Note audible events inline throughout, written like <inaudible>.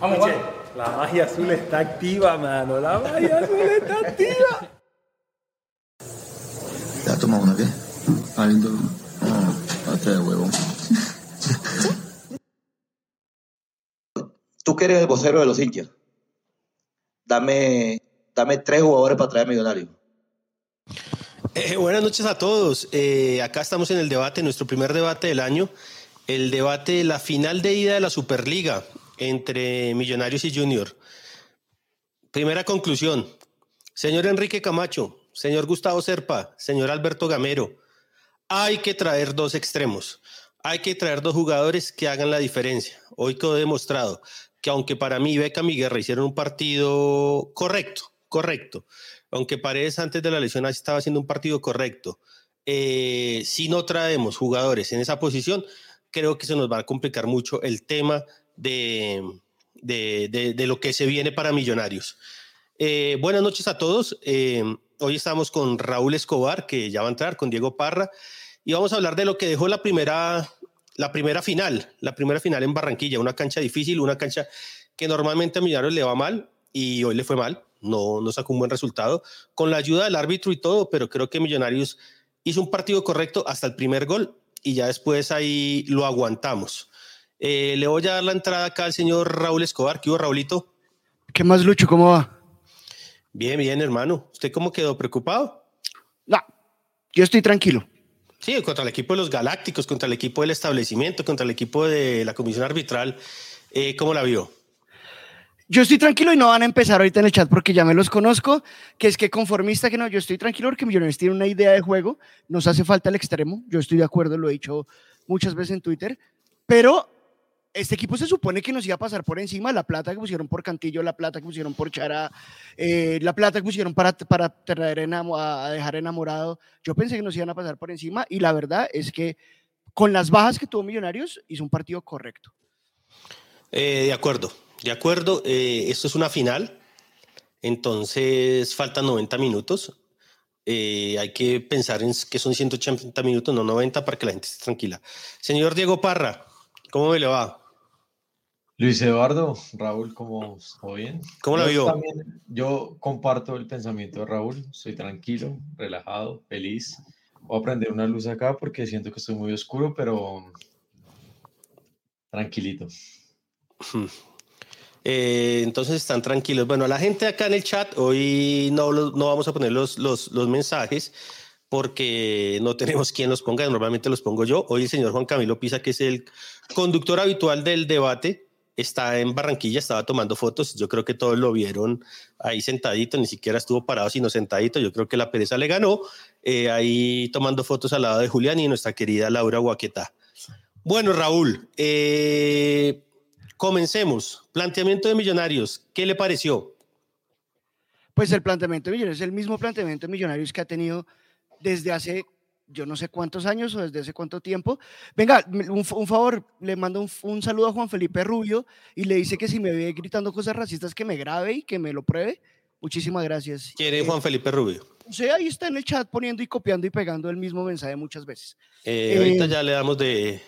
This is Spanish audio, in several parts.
Vamos, vamos. La magia azul está activa, mano. La magia azul está activa. ¿Ya toma una qué? Aldo. No, este de huevón. Tú que eres el vocero de los hinchas. Dame, dame tres jugadores para traer millonarios. Eh, buenas noches a todos. Eh, acá estamos en el debate, nuestro primer debate del año, el debate de la final de ida de la Superliga entre Millonarios y Junior. Primera conclusión. Señor Enrique Camacho, señor Gustavo Serpa, señor Alberto Gamero, hay que traer dos extremos. Hay que traer dos jugadores que hagan la diferencia. Hoy quedó demostrado que aunque para mí Beca y Guerra hicieron un partido correcto, correcto, aunque Paredes antes de la lesión estaba haciendo un partido correcto, eh, si no traemos jugadores en esa posición, creo que se nos va a complicar mucho el tema de, de, lo que se viene para Millonarios. Eh, buenas noches a todos. Eh, hoy estamos con Raúl Escobar, que ya va a entrar, con Diego Parra, y vamos a hablar de lo que dejó la primera, la primera final, la primera final en Barranquilla, una cancha difícil, una cancha que normalmente a Millonarios le va mal y hoy le fue mal, no, no sacó un buen resultado, con la ayuda del árbitro y todo, pero creo que Millonarios hizo un partido correcto hasta el primer gol y ya después ahí lo aguantamos. Eh, le voy a dar la entrada acá al señor Raúl Escobar. ¿Qué hubo, Raulito? ¿Qué más, Lucho? ¿Cómo va? Bien, bien, hermano. ¿Usted cómo quedó? ¿Preocupado? No, yo estoy tranquilo. Sí, contra el equipo de los Galácticos, contra el equipo del establecimiento, contra el equipo de la comisión arbitral. Eh, ¿Cómo la vio? Yo estoy tranquilo y no van a empezar ahorita en el chat porque ya me los conozco, que es que conformista que no, yo estoy tranquilo porque Millonarios tiene una idea de juego, nos hace falta el extremo, yo estoy de acuerdo, lo he dicho muchas veces en Twitter, pero este equipo se supone que nos iba a pasar por encima la plata que pusieron por Cantillo, la plata que pusieron por Chara, eh, la plata que pusieron para, para traer a dejar enamorado. Yo pensé que nos iban a pasar por encima y la verdad es que con las bajas que tuvo Millonarios hizo un partido correcto. Eh, de acuerdo, de acuerdo. Eh, esto es una final, entonces faltan 90 minutos. hay que pensar en que son 180 minutos, no 90, para que la gente esté tranquila. Señor Diego Parra, ¿cómo me le va? Luis Eduardo, Raúl, ¿cómo está bien? ¿Cómo la vio? yo comparto el pensamiento de Raúl, soy tranquilo, relajado, feliz. Voy a prender una luz acá porque siento que estoy muy oscuro, pero tranquilito. Eh, entonces están tranquilos. Bueno, la gente acá en el chat, hoy no, no vamos a poner los, los, los mensajes porque no tenemos quien los ponga, normalmente los pongo yo. Hoy el señor Juan Camilo Pisa, que es el conductor habitual del debate, está en Barranquilla, estaba tomando fotos, yo creo que todos lo vieron ahí sentadito, ni siquiera estuvo parado, sino sentadito, yo creo que la pereza le ganó, eh, ahí tomando fotos al lado de Julián y nuestra querida Laura Guaqueta. Bueno, Raúl, eh, comencemos. Planteamiento de Millonarios, ¿qué le pareció? Pues el planteamiento de Millonarios es el mismo planteamiento de Millonarios que ha tenido desde hace yo no sé cuántos años o desde hace cuánto tiempo. Venga, un, favor, le mando un, saludo a Juan Felipe Rubio y le dice que si me ve gritando cosas racistas que me grabe y que me lo pruebe. Muchísimas gracias. ¿Quién es Juan Felipe Rubio? Sí, ahí está en el chat poniendo y copiando y pegando el mismo mensaje muchas veces. Eh, ahorita eh, ya le damos de...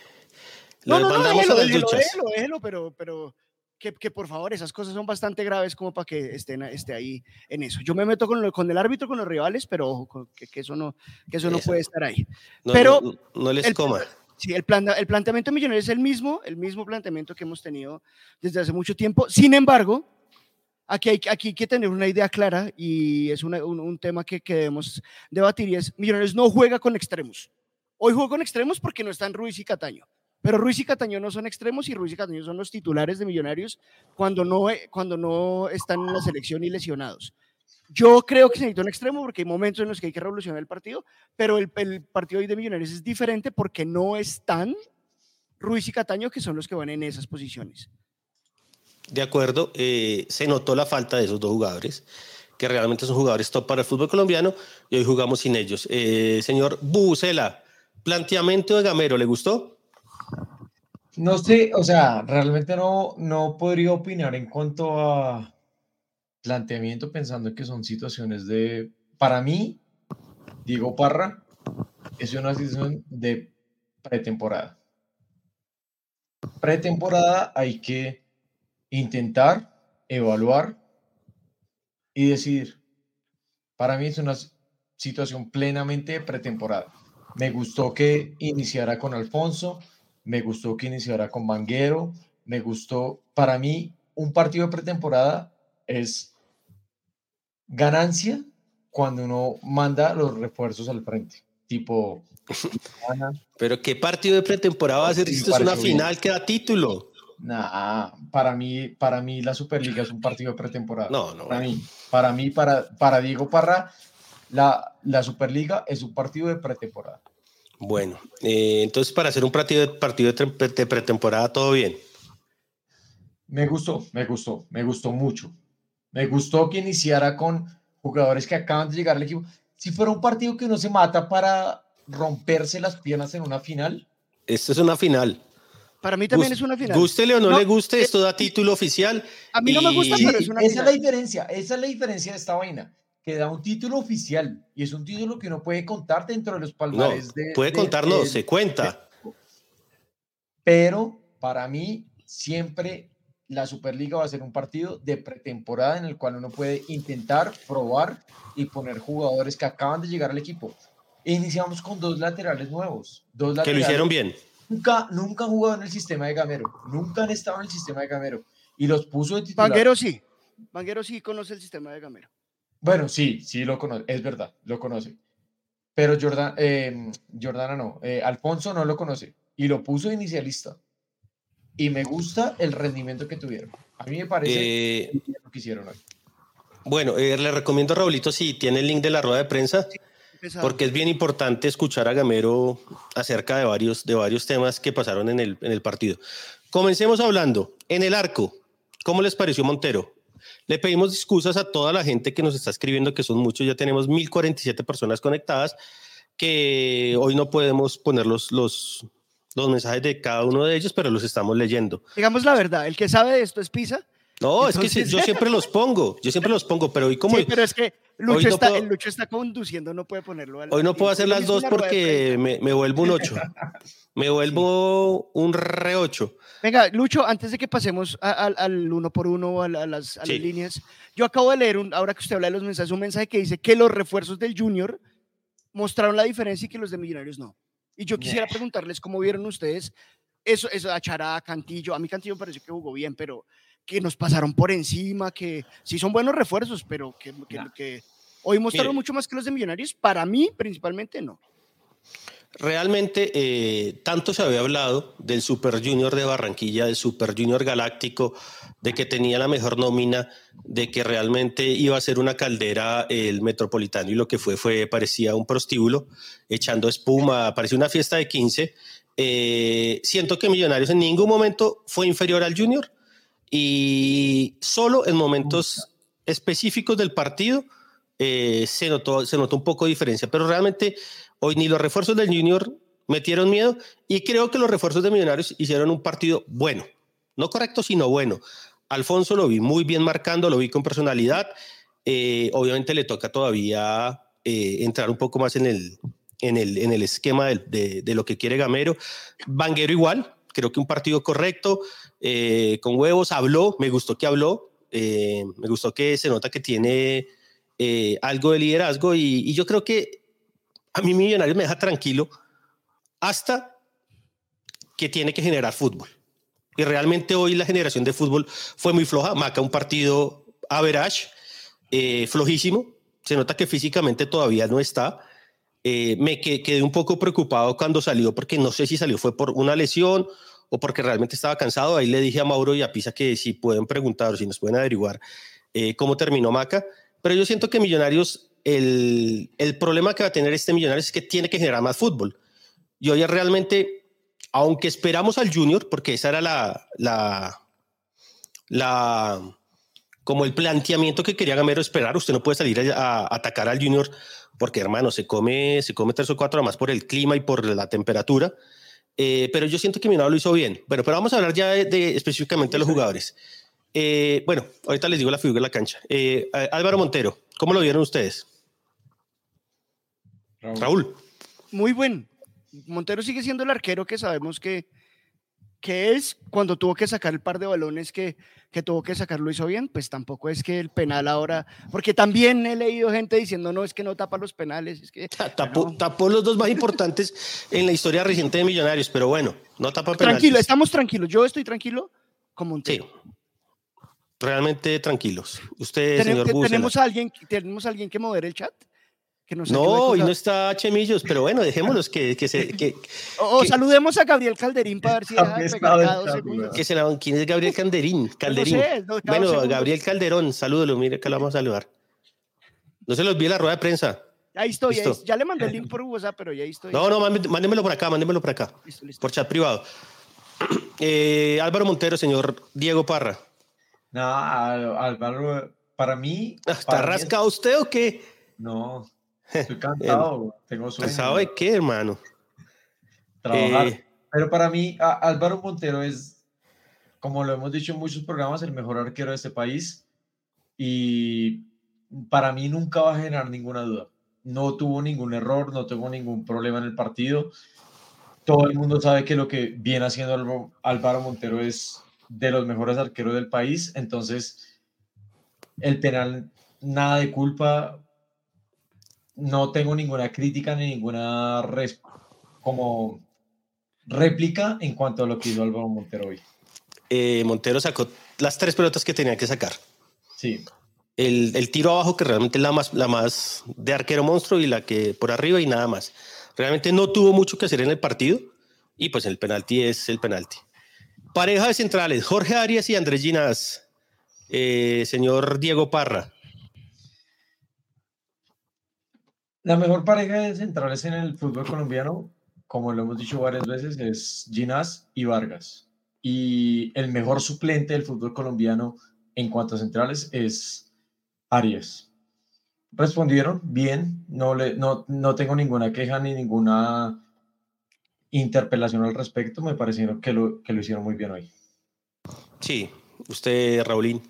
No, no, no, déjelo, déjelo, déjelo, pero, pero que, por favor, esas cosas son bastante graves como para que estén esté ahí en eso. Yo me meto con, con el árbitro, con los rivales, pero ojo, que, que eso no, que eso no puede estar ahí. pero no, les coma. Sí, el, plan, el planteamiento millonario es el mismo, el mismo planteamiento que hemos tenido desde hace mucho tiempo. Sin embargo, aquí hay, aquí hay que tener una idea clara y es un, un, tema que, que, debemos debatir y es, Millonarios no juega con extremos. Hoy juega con extremos porque no están Ruiz y Cataño. Pero Ruiz y Cataño no son extremos y Ruiz y Cataño son los titulares de Millonarios cuando no, eh, cuando no están en la selección y lesionados. Yo creo que se necesita un extremo porque hay momentos en los que hay que revolucionar el partido, pero el, partido hoy de Millonarios es diferente porque no están Ruiz y Cataño, que son los que van en esas posiciones. De acuerdo, eh, se notó la falta de esos dos jugadores, que realmente son jugadores top para el fútbol colombiano, y hoy jugamos sin ellos. Eh, señor Bucela, planteamiento de Gamero, ¿le gustó? No sé, o sea, realmente no, no podría opinar en cuanto a planteamiento pensando que son situaciones de, para mí, Diego Parra es una situación de pretemporada. Pretemporada hay que intentar, evaluar y decidir. Para mí es una situación plenamente de pretemporada. Me gustó que iniciara con Alfonso, me gustó que iniciara con Vanguero, me gustó, para mí un partido de pretemporada es ganancia cuando uno manda los refuerzos al frente, tipo... <laughs> Pero ¿qué partido de pretemporada va a ser? Esto es una final que da título. Nah, para mí, para mí la Superliga es un partido de pretemporada. No, no. Para mí, para mí, para, para Diego Parra, la, la Superliga es un partido de pretemporada. Bueno, eh, entonces para hacer un partido, de, partido de pretemporada, todo bien. Me gustó, me gustó, me gustó mucho. Me gustó que iniciara con jugadores que acaban de llegar al equipo. Si fuera un partido que no se mata para romperse las piernas en una final. Esto es una final. Para mí también es una final. Gústele o no, le guste, esto da título oficial. A mí no me gusta, pero es una esa final. es la diferencia, esa es la diferencia de esta vaina, que da un título oficial y es un título que no puede contar dentro de los palmares no, de... Puede de, contar, no, de, se cuenta. Pero para mí siempre la Superliga va a ser un partido de pretemporada en el cual uno puede intentar, probar y poner jugadores que acaban de llegar al equipo. Iniciamos con dos laterales nuevos. Dos laterales que lo hicieron bien. Nunca, nunca han jugado en el sistema de Gamero. Nunca han estado en el sistema de Gamero. Y los puso de titular. Vanguero sí. Vanguero sí conoce el sistema de Gamero. Bueno, sí, sí lo conoce. Es verdad, lo conoce. Pero Jordan, eh, Jordana no. Eh, Alfonso no lo conoce. Y lo puso inicialista. Y me gusta el rendimiento que tuvieron. A mí me parece Eh, lo que hicieron hoy. bueno, eh, le recomiendo a Raulito si tiene el link de la rueda de prensa, porque es bien importante escuchar a Gamero acerca de varios, de varios temas que pasaron en el, en el partido. Comencemos hablando. En el arco, ¿cómo les pareció Montero? Le pedimos excusas a toda la gente que nos está escribiendo, que son muchos, ya tenemos 1047 personas conectadas, que hoy no podemos poner los, los, los mensajes de cada uno de ellos, pero los estamos leyendo. Digamos la verdad, el que sabe de esto es Pisa. No, es que Entonces- yo siempre los pongo, yo siempre los pongo, pero hoy como Sí, pero es que Lucho, no está, puedo- el Lucho está conduciendo, no puede ponerlo. al- hoy no puedo hacer las dos porque me, me vuelvo un 8. Me vuelvo un re 8. Venga, Lucho, antes de que pasemos a- al- al uno por uno, a, a las, a Sí. las líneas, yo acabo de leer, un, ahora que usted habla de los mensajes, un mensaje que dice que los refuerzos del Junior mostraron la diferencia y que los de Millonarios no. Y yo quisiera preguntarles cómo vieron ustedes eso, eso a Chará, Cantillo. A mí Cantillo me pareció que jugó bien, pero que nos pasaron por encima, que sí son buenos refuerzos, pero que, que- Nah. que hoy mostraron Mire. mucho más que los de Millonarios. Para mí, principalmente, no. Realmente, eh, tanto se había hablado del Super Junior de Barranquilla, del Super Junior Galáctico, de que tenía la mejor nómina, de que realmente iba a ser una caldera el Metropolitano y lo que fue, fue parecía un prostíbulo, echando espuma, parecía una fiesta de 15. Eh, siento que Millonarios en ningún momento fue inferior al Junior y solo en momentos específicos del partido eh, se, notó, se notó un poco de diferencia, pero realmente hoy ni los refuerzos del Junior metieron miedo y creo que los refuerzos de Millonarios hicieron un partido bueno, no correcto, sino bueno. Alfonso lo vi muy bien marcando, lo vi con personalidad. Eh, obviamente le toca todavía eh, entrar un poco más en el, en el, en el esquema de, de, de, lo que quiere Gamero. Vanguero igual, creo que un partido correcto, eh, con huevos, habló, me gustó que habló, eh, me gustó que se nota que tiene eh, algo de liderazgo y, y, yo creo que a mí Millonarios me deja tranquilo hasta que tiene que generar fútbol. Y realmente hoy la generación de fútbol fue muy floja. Maca un partido average, eh, flojísimo. Se nota que físicamente todavía no está. Eh, me quedé un poco preocupado cuando salió, porque no sé si salió fue por una lesión o porque realmente estaba cansado. Ahí le dije a Mauro y a Pisa que si pueden preguntar o si nos pueden averiguar eh, cómo terminó Maca. Pero yo siento que Millonarios, el, el problema que va a tener este Millonarios es que tiene que generar más fútbol. Y hoy realmente aunque esperamos al Junior, porque esa era la, la, la, como el planteamiento que quería Gamero esperar, usted no puede salir a, a, atacar al Junior porque hermano, se come, se come tres o cuatro más por el clima y por la temperatura, eh, pero yo siento que Minado lo hizo bien. Bueno, pero vamos a hablar ya de, de específicamente de los jugadores. Eh, bueno, ahorita les digo la figura de la cancha. Eh, Álvaro Montero, ¿cómo lo vieron ustedes? Raúl. Raúl. Muy buen, Montero sigue siendo el arquero que sabemos que, que es cuando tuvo que sacar el par de balones que, que tuvo que sacar lo hizo bien, pues tampoco es que el penal ahora, porque también he leído gente diciendo, no, es que no tapa los penales, es que... Tapó, los dos más importantes en la historia reciente de Millonarios, pero bueno, no tapa penales. tranquilo, estamos tranquilos, yo estoy tranquilo como un Sí, tiro. realmente tranquilos. Usted, Tenem- señor. ¿Tenemos a alguien, ¿Tenemos a alguien que modere el chat? Que nos ayude No, con y no está Chemillos, pero bueno, dejémoslos que, que se... Que, O, o que- saludemos a Gabriel Calderín para ver si deja de pegar cada dos segundos. que se la- ¿Quién es Gabriel Calderín? Calderín. sé, no, bueno. Gabriel Calderón, salúdalo, mire que lo vamos a saludar. No se los olvide la rueda de prensa. Ahí estoy, ahí- ya le mandé el link por WhatsApp, pero ya ahí estoy. No, no, mándemelo por acá, mándemelo por acá, Listo, listo. por chat privado. <clears throat> Eh, Álvaro Montero, señor Diego Parra. No, Álvaro, para mí. Ah, ¿Está para mí es- rascado usted o qué? No, estoy <laughs> cansado, tengo sueño. ¿Cansado de qué, hermano? trabajar. Eh, Pero para mí, Álvaro Montero es, como lo hemos dicho en muchos programas, el mejor arquero de este país. Y para mí nunca va a generar ninguna duda. No tuvo ningún error, no tuvo ningún problema en el partido. Todo el mundo sabe que lo que viene haciendo Álvaro Montero es de los mejores arqueros del país. Entonces, el penal, nada de culpa. No tengo ninguna crítica ni ninguna res- como réplica en cuanto a lo que hizo Álvaro Montero hoy. eh, Montero sacó las tres pelotas que tenía que sacar. Sí, El, el tiro abajo, que realmente es la más, la más de arquero monstruo, y la que por arriba y nada más. Realmente no tuvo mucho que hacer en el partido, y pues el penalti es el penalti. Pareja de centrales, Jorge Arias y Andrés Ginás. Eh, señor Diego Parra. La mejor pareja de centrales en el fútbol colombiano, como lo hemos dicho varias veces, es Ginás y Vargas. Y el mejor suplente del fútbol colombiano en cuanto a centrales es Arias. Respondieron bien, no, le, no, no tengo ninguna queja ni ninguna interpelación al respecto, me parecieron que lo, que lo hicieron muy bien hoy. Sí, usted, Raulín.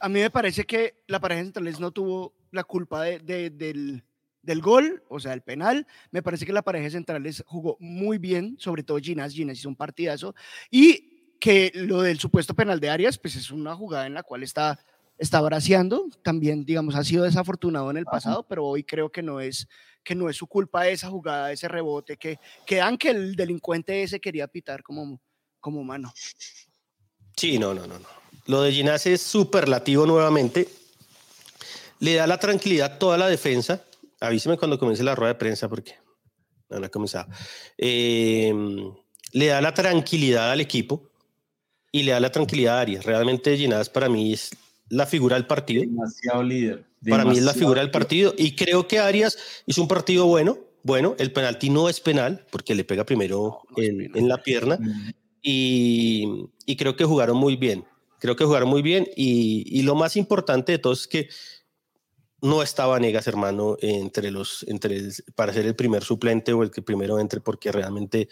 A mí me parece que la pareja de centrales no tuvo la culpa de- de- del, del gol, o sea, el penal. Me parece que la pareja de centrales jugó muy bien, sobre todo Ginás. Ginás hizo un partidazo. Y que lo del supuesto penal de Arias, pues es una jugada en la cual está, está braceando. También, digamos, ha sido desafortunado en el pasado, pero hoy creo que no es que no es su culpa esa jugada, ese rebote, que, que dan que el delincuente ese quería pitar como, como mano. Sí, no, no, no, no. Lo de Ginás es superlativo nuevamente. Le da la tranquilidad toda la defensa. Avíseme cuando comience la rueda de prensa porque no, no ha comenzado. Eh, le da la tranquilidad al equipo y le da la tranquilidad a Arias. Realmente Ginás para mí es la figura del partido. Demasiado líder. Para mí es la demasiado figura del líder. partido y creo que Arias hizo un partido bueno. Bueno, el penalti no es penal porque le pega primero No, no en, en la pierna Mm. y, y creo que jugaron muy bien. Creo que jugaron muy bien y, y lo más importante de todo es que no estaba Negas, hermano, entre los, entre el- para ser el primer suplente o el que primero entre, porque realmente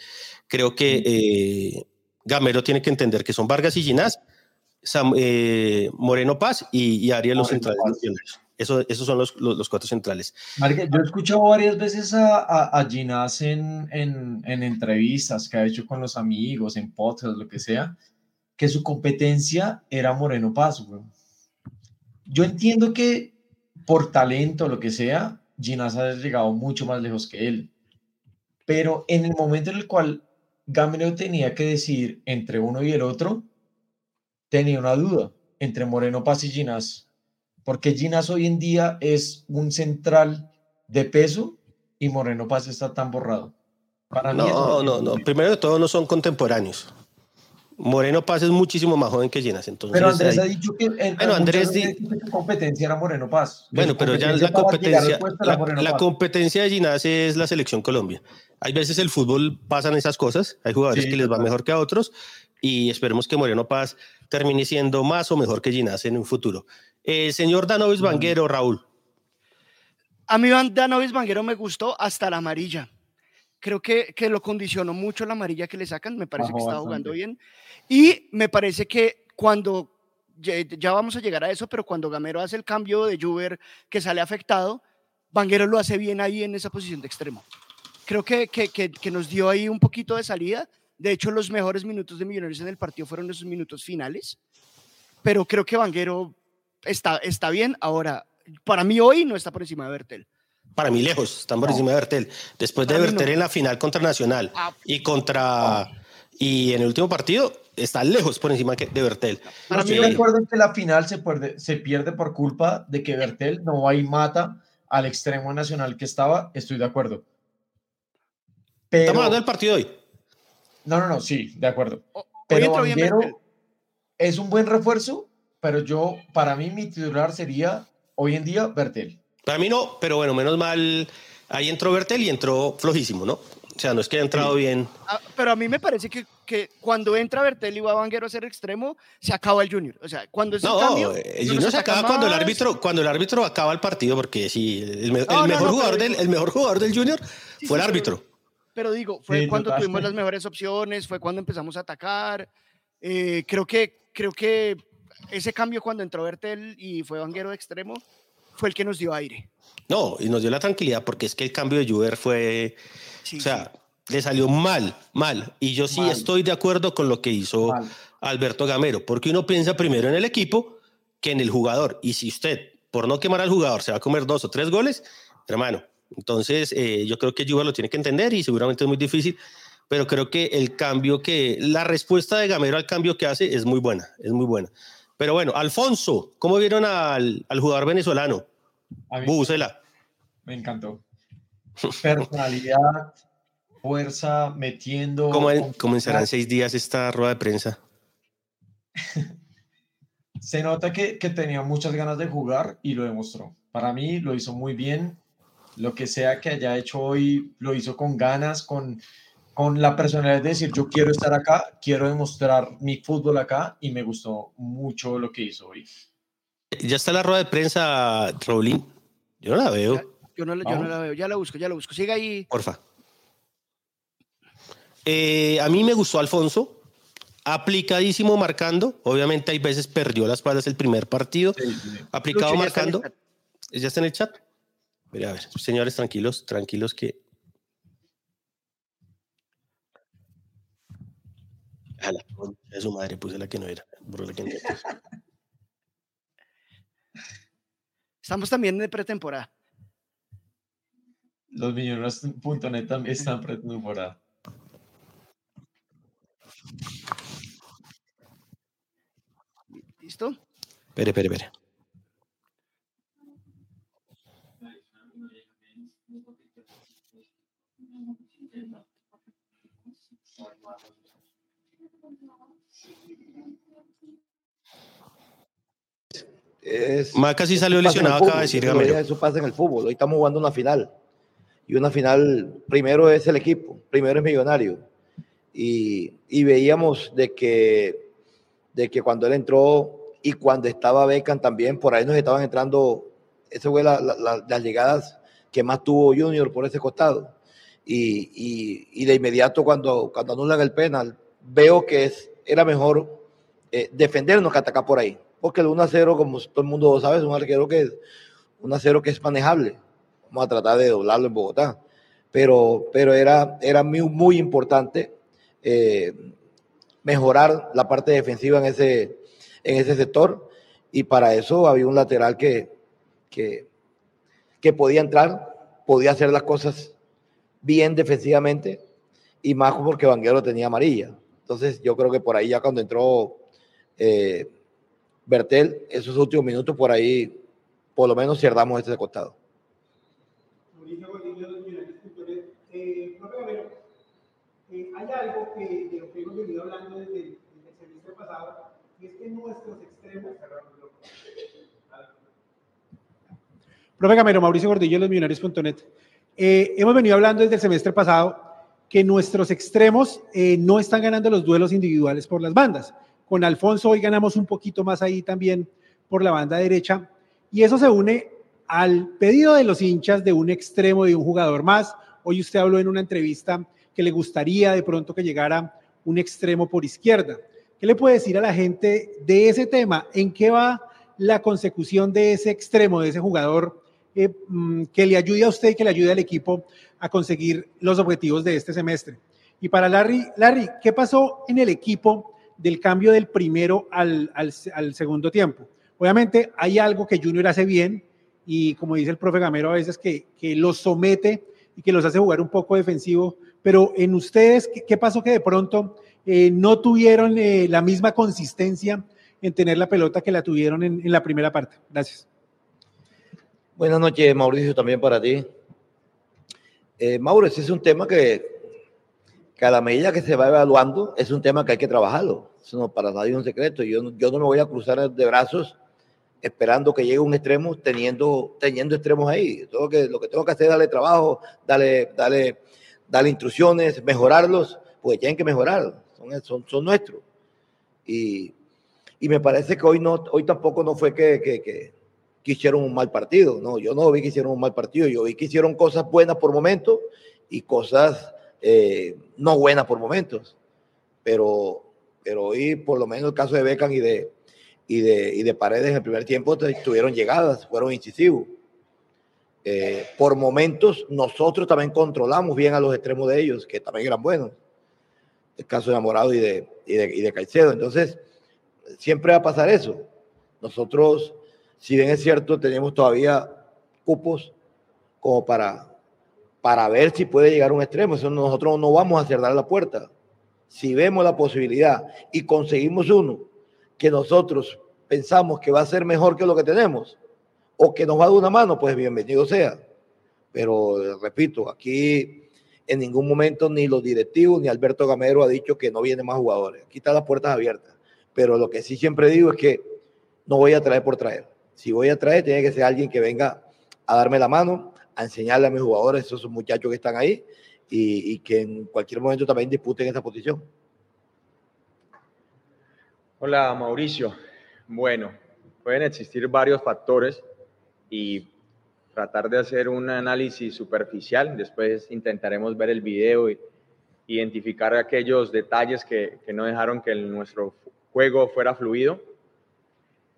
creo que eh, Gamero tiene que entender que son Vargas y Ginás, Sam- eh, Moreno Paz y, y Arias los centrales. Eso, esos son los, los, los cuatro centrales. Marica, yo he escuchado varias veces a, a, a Ginás en, en, en entrevistas que ha hecho con los amigos, en podcasts, lo que sea, que su competencia era Moreno Paz, güey. Yo entiendo que por talento, lo que sea, Ginás ha llegado mucho más lejos que él. Pero en el momento en el cual Gamero tenía que decidir entre uno y el otro, tenía una duda entre Moreno Paz y Ginás porque Ginás hoy en día es un central de peso y Moreno Paz está tan borrado. Para mí No, es- no, no. Primero de todo, no son contemporáneos. Moreno Paz es muchísimo más joven que Ginás. Entonces, Pero Andrés ahí- ha dicho que en, Bueno, Andrés di- competencia era Moreno Paz. Bueno, pero ya la competencia, la, competencia de Ginás es la selección Colombia. Hay veces el fútbol pasan esas cosas, hay jugadores Sí, que les va mejor que a otros y esperemos que Moreno Paz termine siendo más o mejor que Ginás en un futuro. Eh, señor Danovis Vanguero, Raúl. A mí Danovis Vanguero me gustó hasta la amarilla. Creo que, que lo condicionó mucho la amarilla que le sacan. Me parece que estaba bastante. jugando bien. Y me parece que cuando, ya, ya vamos a llegar a eso, pero cuando Gamero hace el cambio de Juber que sale afectado, Vanguero lo hace bien ahí en esa posición de extremo. Creo que, que, que, que nos dio ahí un poquito de salida De hecho, los mejores minutos de Millonarios en el partido fueron esos minutos finales. Pero creo que Vanguero está, está bien. Ahora, para mí hoy no está por encima de Bertel. Para mí lejos, están por encima de Bertel. Después de Bertel no. en la final contra Nacional Ah. y contra y en el último partido está lejos por encima de Bertel. Para mí de hoy- acuerdo en que la final se pierde, se pierde por culpa de que Bertel no va y mata al extremo nacional que estaba. Estoy de acuerdo. Pero, Estamos hablando del partido hoy. no, no, no, sí, de acuerdo. O- Pero Bertel. es un buen refuerzo, pero yo, para mí, mi titular sería hoy en día Bertel. Para mí no, pero bueno, menos mal. Ahí entró Bertel y entró flojísimo, ¿no? O sea, no es que haya entrado bien. Ah, pero a mí me parece que, que cuando entra Bertel y va Vanguero a ser extremo, se acaba el Junior. O sea, cuando es el No, cambio. el Junior Junior se acaba cuando el árbitro, cuando el árbitro acaba el partido, porque sí, el, me- el No, no, mejor no, jugador del, el mejor jugador del Junior Sí, fue el árbitro. Pero digo, fue Sí, cuando tuvimos las mejores opciones, fue cuando empezamos a atacar. Eh, creo, que, creo que ese cambio cuando entró Bertel y fue Vanguero de extremo fue el que nos dio aire. No, y nos dio la tranquilidad porque es que el cambio de Juber fue, Sí, o sea, le salió mal, mal. Y yo sí Mal. estoy de acuerdo con lo que hizo Mal. Alberto Gamero, porque uno piensa primero en el equipo que en el jugador. Y si usted, por no quemar al jugador, se va a comer dos o tres goles, hermano. Entonces, eh, yo creo que Juber lo tiene que entender y seguramente es muy difícil, pero creo que el cambio que, la respuesta de Gamero al cambio que hace es muy buena, es muy buena. Pero bueno, Alfonso, ¿cómo vieron al, al jugador venezolano? A mí Bucela. me encantó. <laughs> Personalidad, fuerza, metiendo. ¿Cómo, en- serán seis días esta rueda de prensa? <laughs> Se nota que, que tenía muchas ganas de jugar y lo demostró. Para mí lo hizo muy bien. Lo que sea que haya hecho hoy, lo hizo con ganas, con, con la personalidad de decir, yo quiero estar acá, quiero demostrar mi fútbol acá y me gustó mucho lo que hizo hoy. Ya está la rueda de prensa, Raulín. Yo no la veo. Yo no, la- yo no Vamos. la veo, ya la busco, ya la busco. Siga ahí. Porfa. Eh, a mí me gustó Alfonso, aplicadísimo marcando. Obviamente hay veces perdió las palas el primer partido, aplicado Lucho, ya está en el marcando. ¿Ya está en el chat? Mira, a ver, señores, tranquilos, tranquilos que... A la concha de su madre puse la que no era. la que no era. Estamos también de pretemporada. Los millones.net también están pretemporada. ¿Listo? Espere, espere, espere. Es, Maca sí salió lesionado, acaba de decir Gamero. Eso pasa en el fútbol. Hoy estamos jugando una final. Y una final, primero es el equipo, primero es Millonario. Y, y veíamos de que, de que cuando él entró y cuando estaba Beckham también, por ahí nos estaban entrando, eso fue la- la- la- las llegadas que más tuvo Junior por ese costado. Y, y- y de inmediato cuando, cuando anulan el penal, veo que es, era mejor eh, defendernos que atacar por ahí. Porque el 1 a 0, como todo el mundo sabe, es un arquero que es 1 a 0 que es manejable. Vamos a tratar de doblarlo en Bogotá. Pero, pero era, era muy, muy importante eh, mejorar la parte defensiva en ese, en ese sector. Y para eso había un lateral que, que, que podía entrar, podía hacer las cosas bien defensivamente y más porque Vanguero tenía amarilla. Entonces yo creo que por ahí ya cuando entró eh, Bertel, esos últimos minutos por ahí, por lo menos cerdamos este costado. Mauricio Gordillo de Millonarios.net. Eh, profe Gamero, eh, hay algo que, de lo que hemos venido hablando desde, el- desde el semestre pasado, y es que nuestros extremos. Profe Gamero, Mauricio Gordillo, los millonarios.net. Eh, hemos venido hablando desde el semestre pasado que nuestros extremos eh, no están ganando los duelos individuales por las bandas. Con Alfonso hoy ganamos un poquito más ahí también por la banda derecha y eso se une al pedido de los hinchas de un extremo de un jugador más. Hoy usted habló en una entrevista que le gustaría de pronto que llegara un extremo por izquierda. ¿Qué le puede decir a la gente de ese tema? ¿En qué va la consecución de ese extremo, de ese jugador mm, que le ayude a usted y que le ayude al equipo a conseguir los objetivos de este semestre? Y para Larry, Larry, ¿qué pasó en el equipo del cambio del primero al, al, segundo tiempo? Obviamente hay algo que Junior hace bien y como dice el profe Gamero a veces que, que los somete y que los hace jugar un poco defensivo, pero en ustedes, ¿qué, qué pasó que de pronto eh, no tuvieron eh, la misma consistencia en tener la pelota que la tuvieron en, en la primera parte? Gracias. Buenas noches, Mauricio, también para ti. Eh, Mauro, ese es un tema que, que a la medida que se va evaluando, es un tema que hay que trabajarlo. Eso no para nadie es un secreto. Yo, yo no me voy a cruzar de brazos esperando que llegue un extremo teniendo, teniendo extremos ahí. Todo que, lo que tengo que hacer es darle trabajo, darle, darle, darle instrucciones, mejorarlos, pues tienen que mejorar, son, son, son nuestros. Y, y me parece que hoy, no, hoy tampoco no fue que, que, que, que hicieron un mal partido, no, yo no vi que hicieron un mal partido, yo vi que hicieron cosas buenas por momentos y cosas eh, no buenas por momentos. Pero, pero hoy, por lo menos el caso de Beckham y de, y de, y de Paredes en el primer tiempo tuvieron llegadas, fueron incisivos. Eh, por momentos nosotros también controlamos bien a los extremos de ellos, que también eran buenos. El caso de Amorado y de, y de, y de Caicedo. Entonces, siempre va a pasar eso. Nosotros, si bien es cierto, tenemos todavía cupos como para, para ver si puede llegar a un extremo. Eso nosotros no vamos a cerrar la puerta. Si vemos la posibilidad y conseguimos uno que nosotros pensamos que va a ser mejor que lo que tenemos o que nos va a dar una mano, pues bienvenido sea. Pero repito, aquí en ningún momento ni los directivos ni Alberto Gamero ha dicho que no vienen más jugadores. Aquí están las puertas abiertas. Pero lo que sí siempre digo es que no voy a traer por traer. Si voy a traer, tiene que ser alguien que venga a darme la mano, a enseñarle a mis jugadores, esos muchachos que están ahí, y, y que en cualquier momento también disputen esa posición. Hola Mauricio. Bueno, pueden existir varios factores y tratar de hacer un análisis superficial. Después intentaremos ver el video y identificar aquellos detalles que, que no dejaron que el- nuestro juego fuera fluido.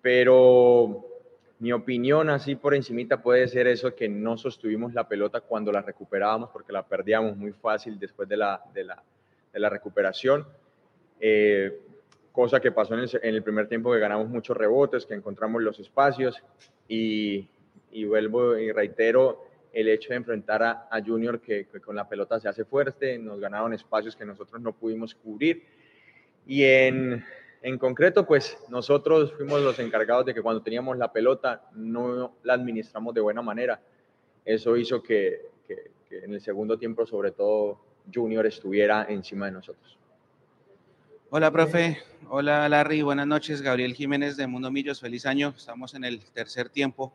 Pero mi opinión así por encimita puede ser eso que no sostuvimos la pelota cuando la recuperábamos porque la perdíamos muy fácil después de la, de la, recuperación. Eh, cosa que pasó en el, primer tiempo que ganamos muchos rebotes, que encontramos los espacios y, y vuelvo y reitero el hecho de enfrentar a, a Junior que con la pelota se hace fuerte, nos ganaron espacios que nosotros no pudimos cubrir y en, en concreto pues nosotros fuimos los encargados de que cuando teníamos la pelota no la administramos de buena manera. Eso hizo que, en el segundo tiempo sobre todo Junior estuviera encima de nosotros. Hola, profe. Hola, Larry. Buenas noches. Gabriel Jiménez de Mundo Millos. Feliz año. Estamos en el tercer tiempo.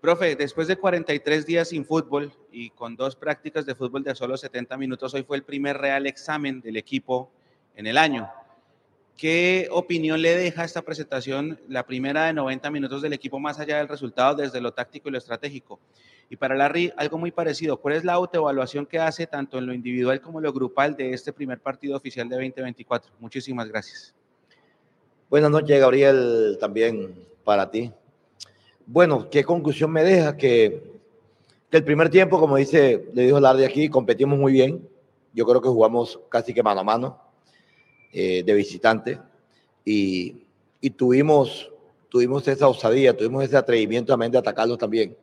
Profe, después de 43 días sin fútbol y con dos prácticas de fútbol de solo 70 minutos, hoy fue el primer real examen del equipo en el año. ¿Qué opinión le deja esta presentación, la primera de 90 minutos del equipo, más allá del resultado desde lo táctico y lo estratégico? Y para Larry, algo muy parecido. ¿Cuál es la autoevaluación que hace tanto en lo individual como en lo grupal de este primer partido oficial de 2024? Muchísimas gracias. Buenas noches, Gabriel, también para ti. Bueno, ¿qué conclusión me deja? Que, que el primer tiempo, como dice, le dijo Lardi aquí, competimos muy bien. Yo creo que jugamos casi que mano a mano eh, de visitante y, y tuvimos, tuvimos esa osadía, tuvimos ese atrevimiento también de atacarlos también.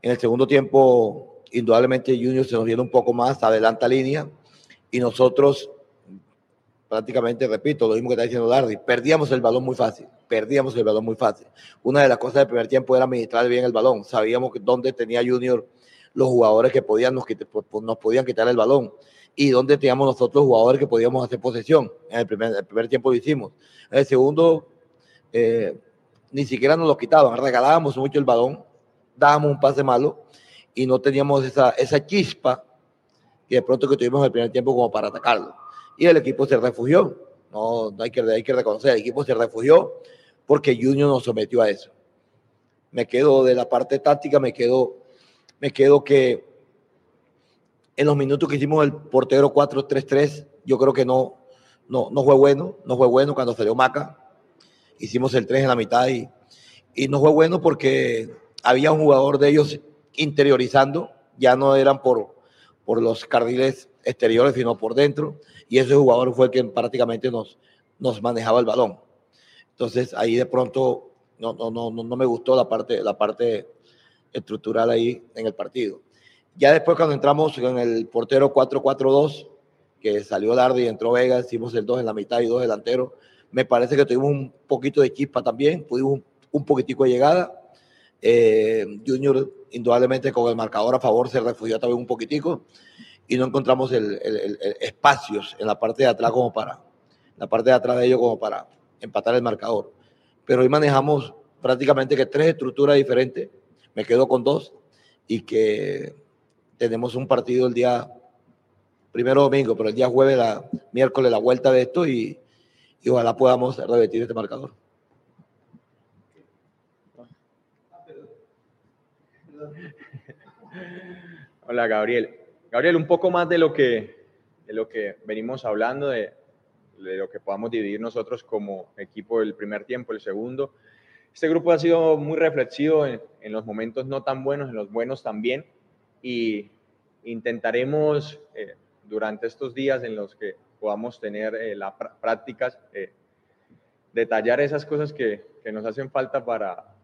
En el segundo tiempo, indudablemente Junior se nos viene un poco más, adelanta línea y nosotros prácticamente, repito, lo mismo que está diciendo Lardi, perdíamos el balón muy fácil, perdíamos el balón muy fácil. Una de las cosas del primer tiempo era administrar bien el balón, sabíamos que dónde tenía Junior los jugadores que podían, nos, nos podían quitar el balón y dónde teníamos nosotros jugadores que podíamos hacer posesión. En el primer, el primer tiempo lo hicimos. En el segundo, eh, ni siquiera nos lo quitaban, regalábamos mucho el balón, dábamos un pase malo y no teníamos esa, esa chispa que de pronto que tuvimos en el primer tiempo como para atacarlo. Y el equipo se refugió, no, no hay, que, hay que reconocer, el equipo se refugió porque Junior nos sometió a eso. Me quedo de la parte táctica, me quedo, me quedo que en los minutos que hicimos el portero 4-3-3, yo creo que no, no, no fue bueno, no fue bueno cuando salió Maca. Hicimos el 3 en la mitad y, y no fue bueno porque había un jugador de ellos interiorizando, ya no eran por, por los carriles exteriores, sino por dentro. Y ese jugador fue el que prácticamente nos, nos manejaba el balón. Entonces ahí de pronto no, no, no, no me gustó la parte, la parte estructural ahí en el partido. Ya después cuando entramos en el portero 4-4-2, que salió Lardi y entró Vega, hicimos el 2 en la mitad y dos delanteros, me parece que tuvimos un poquito de chispa también, pudimos un, un poquitico de llegada. Eh, Junior, indudablemente con el marcador a favor, se refugió también un poquitico y no encontramos el, el, el, espacios en la parte de atrás como para, la parte de atrás de ellos como para empatar el marcador. Pero hoy manejamos prácticamente que tres estructuras diferentes, me quedo con dos y que tenemos un partido el día primero domingo, pero el día jueves, la, miércoles, la vuelta de esto y, y ojalá podamos revertir este marcador. Hola Gabriel. Gabriel, un poco más de lo que, de lo que venimos hablando, de, de lo que podamos dividir nosotros como equipo del primer tiempo, el segundo. Este grupo ha sido muy reflexivo en, en los momentos no tan buenos, en los buenos también, y intentaremos eh, durante estos días en los que podamos tener eh, las prácticas, eh, detallar esas cosas que, que, nos hacen falta para,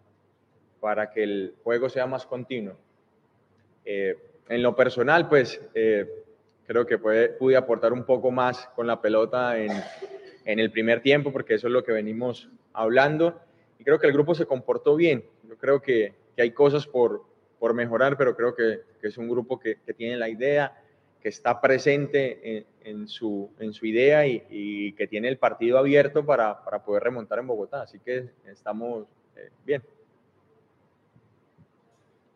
para que el juego sea más continuo. Eh, en lo personal, pues creo que puede, pude aportar un poco más con la pelota en, en, el primer tiempo, porque eso es lo que venimos hablando. Y creo que el grupo se comportó bien. Yo creo que, que hay cosas por, por mejorar, pero creo que, que es un grupo que, que, tiene la idea, que está presente en, en su, en su idea y, que tiene el partido abierto para, poder remontar en Bogotá. Así que estamos eh, bien.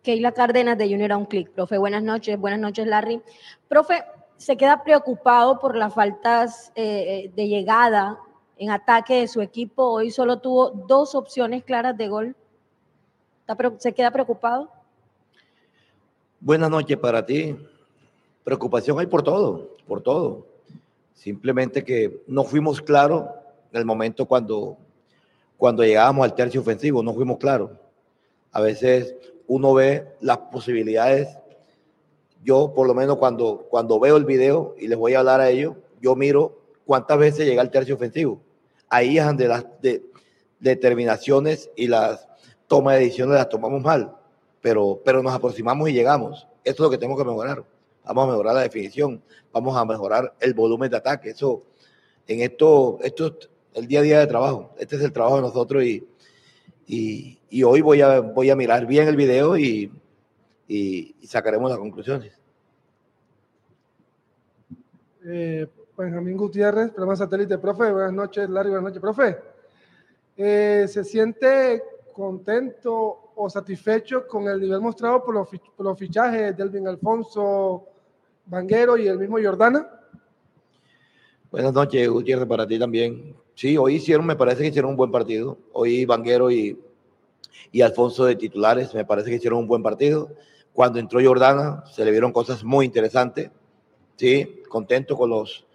Keila Cárdenas de Junior a un clic. Profe, buenas noches. Buenas noches, Larry. Profe, se queda preocupado por las faltas eh, de llegada en ataque de su equipo. Hoy solo tuvo dos opciones claras de gol. ¿Se queda preocupado? Buenas noches para ti. Preocupación hay por todo, por todo. Simplemente que no fuimos claros en el momento cuando, cuando llegábamos al tercio ofensivo, no fuimos claros. A veces uno ve las posibilidades. Yo, por lo menos, cuando, cuando veo el video y les voy a hablar a ellos, yo miro cuántas veces llega el tercio ofensivo. Ahí es donde las de, determinaciones y las tomas de decisiones las tomamos mal, pero, pero nos aproximamos y llegamos. Esto es lo que tenemos que mejorar. Vamos a mejorar la definición, vamos a mejorar el volumen de ataque. Eso, en esto, esto es el día a día de trabajo. Este es el trabajo de nosotros y, y, hoy voy a, voy a mirar bien el video y, y, y sacaremos las conclusiones. Eh, Benjamín Gutiérrez, programa satélite, profe, buenas noches, Larry, buenas noches, profe. Eh, ¿Se siente contento o satisfecho con el nivel mostrado por los, los fichajes de Elvin Alfonso, Vanguero y el mismo Jordana? Buenas noches, Gutiérrez, para ti también. Sí, hoy hicieron, me parece que hicieron un buen partido. Hoy Vanguero y, y Alfonso de titulares, me parece que hicieron un buen partido. Cuando entró Jordana, se le vieron cosas muy interesantes. Sí, contento con los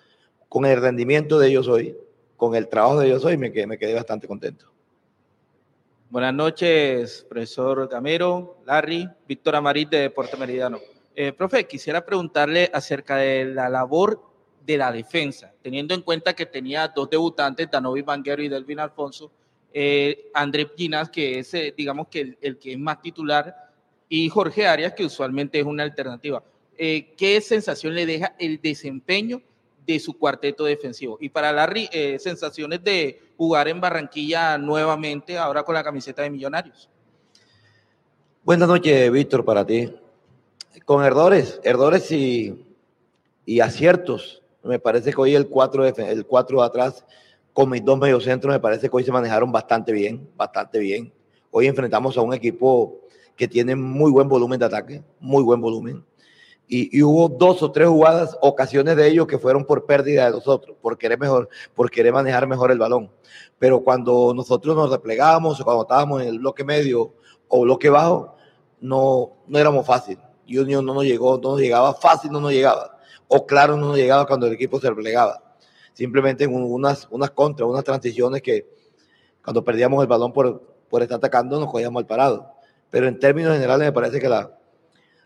con el rendimiento de ellos hoy, con el trabajo de ellos hoy, me me quedé bastante contento. Buenas noches, profesor Gamero, Larry, Víctor Amarit de Deporte Meridiano. Eh, profe, quisiera preguntarle acerca de la labor de la defensa, teniendo en cuenta que tenía dos debutantes, Danovi Vanguero y Delvin Alfonso, eh, André Ginas, que es, eh, digamos, que el, el, que es más titular, y Jorge Arias, que usualmente es una alternativa. Eh, ¿Qué sensación le deja el desempeño de su cuarteto defensivo. Y para Larry, eh, sensaciones de jugar en Barranquilla nuevamente, ahora con la camiseta de Millonarios. Buenas noches, Víctor, para ti. Con errores, errores y, y aciertos. Me parece que hoy el 4 de, el cuatro atrás, con mis dos mediocentros, me parece que hoy se manejaron bastante bien, bastante bien. Hoy enfrentamos a un equipo que tiene muy buen volumen de ataque, muy buen volumen y, y, hubo dos o tres jugadas, ocasiones de ellos que fueron por pérdida de nosotros, por querer mejor, por querer manejar mejor el balón. Pero cuando nosotros nos replegábamos o cuando estábamos en el bloque medio o bloque bajo, no, no éramos fácil. Junior no nos llegó, no nos llegaba fácil, no nos llegaba. O claro, no nos llegaba cuando el equipo se replegaba. Simplemente en unas, unas contras, unas transiciones que cuando perdíamos el balón por, por estar atacando nos cogíamos al parado. Pero en términos generales me parece que la,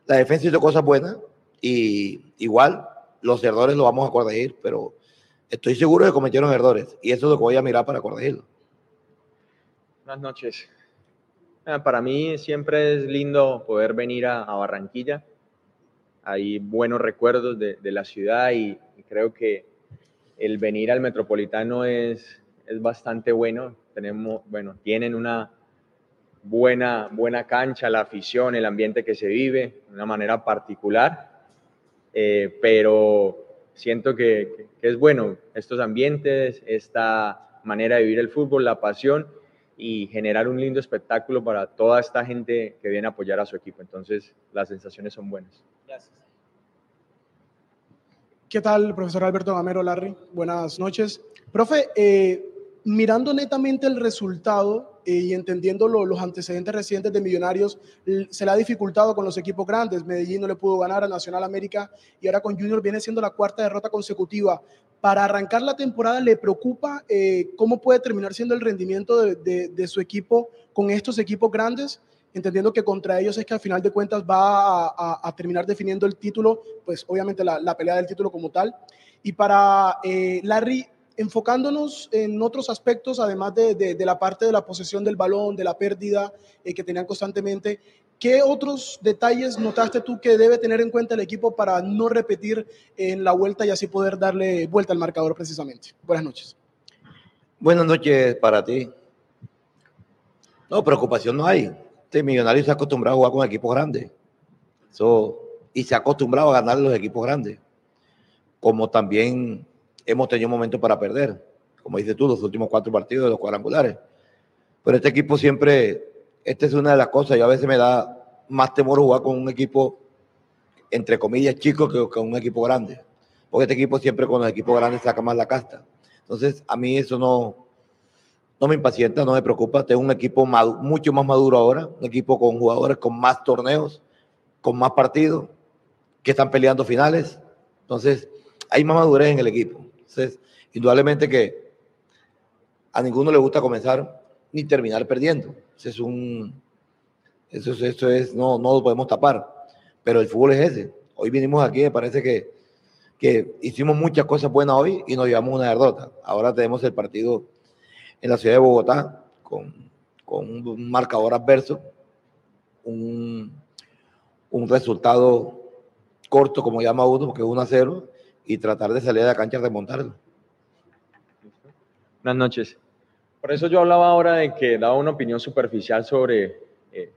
la defensa hizo cosas buenas, y igual los errores los vamos a corregir, pero estoy seguro de que cometieron errores y eso es lo que voy a mirar para corregirlo. Buenas noches. Ah, Para mí siempre es lindo poder venir a, a Barranquilla. Hay buenos recuerdos de, de la ciudad y, y creo que el venir al Metropolitano es, es bastante bueno. Tenemos, bueno, tienen una buena, buena cancha, la afición, el ambiente que se vive de una manera particular, eh, pero siento que, es bueno estos ambientes, esta manera de vivir el fútbol, la pasión y generar un lindo espectáculo para toda esta gente que viene a apoyar a su equipo. Entonces, las sensaciones son buenas. ¿Qué tal, profesor Alberto Gamero Larry? Buenas noches. Profe, eh, mirando netamente el resultado y entendiendo lo- los antecedentes recientes de Millonarios, se le ha dificultado con los equipos grandes. Medellín no le pudo ganar a Nacional América y ahora con Junior viene siendo la cuarta derrota consecutiva. Para arrancar la temporada, ¿le preocupa eh, cómo puede terminar siendo el rendimiento de, de- de su equipo con estos equipos grandes? entendiendo que contra ellos es que al final de cuentas va a, a- a terminar definiendo el título, pues obviamente la, la pelea del título como tal. Y para eh, Larry, enfocándonos en otros aspectos, además de, de- la parte de la posesión del balón, de la pérdida eh, que tenían constantemente, ¿qué otros detalles notaste tú que debe tener en cuenta el equipo para no repetir en la vuelta y así poder darle vuelta al marcador precisamente? Buenas noches. Buenas noches para ti. No, preocupación no hay. Este millonario se ha acostumbrado a jugar con equipos grandes. Y se ha acostumbrado a ganar los equipos grandes. Como también hemos tenido momentos para perder. Como dices tú, los últimos cuatro partidos de los cuadrangulares. Pero este equipo siempre, esta es una de las cosas. Yo a veces me da más temor jugar con un equipo, entre comillas, chico que con un equipo grande. Porque este equipo siempre con los equipos grandes saca más la casta. Entonces, a mí eso no, no me impacienta, no me preocupa. Tengo un equipo madu- mucho más maduro ahora, un equipo con jugadores con más torneos, con más partidos, que están peleando finales. Entonces, hay más madurez en el equipo. Entonces, indudablemente que a ninguno le gusta comenzar ni terminar perdiendo. Eso es un. Eso es, eso es no, no lo podemos tapar. Pero el fútbol es ese. Hoy vinimos aquí, me parece que, que hicimos muchas cosas buenas hoy y nos llevamos una derrota. Ahora tenemos el partido en la ciudad de Bogotá con, con un marcador adverso, un, un resultado corto, como llama uno, porque es 1 a 0, y tratar de salir de la cancha a remontarlo. Buenas noches. Por eso yo hablaba ahora de que daba una opinión superficial sobre eh,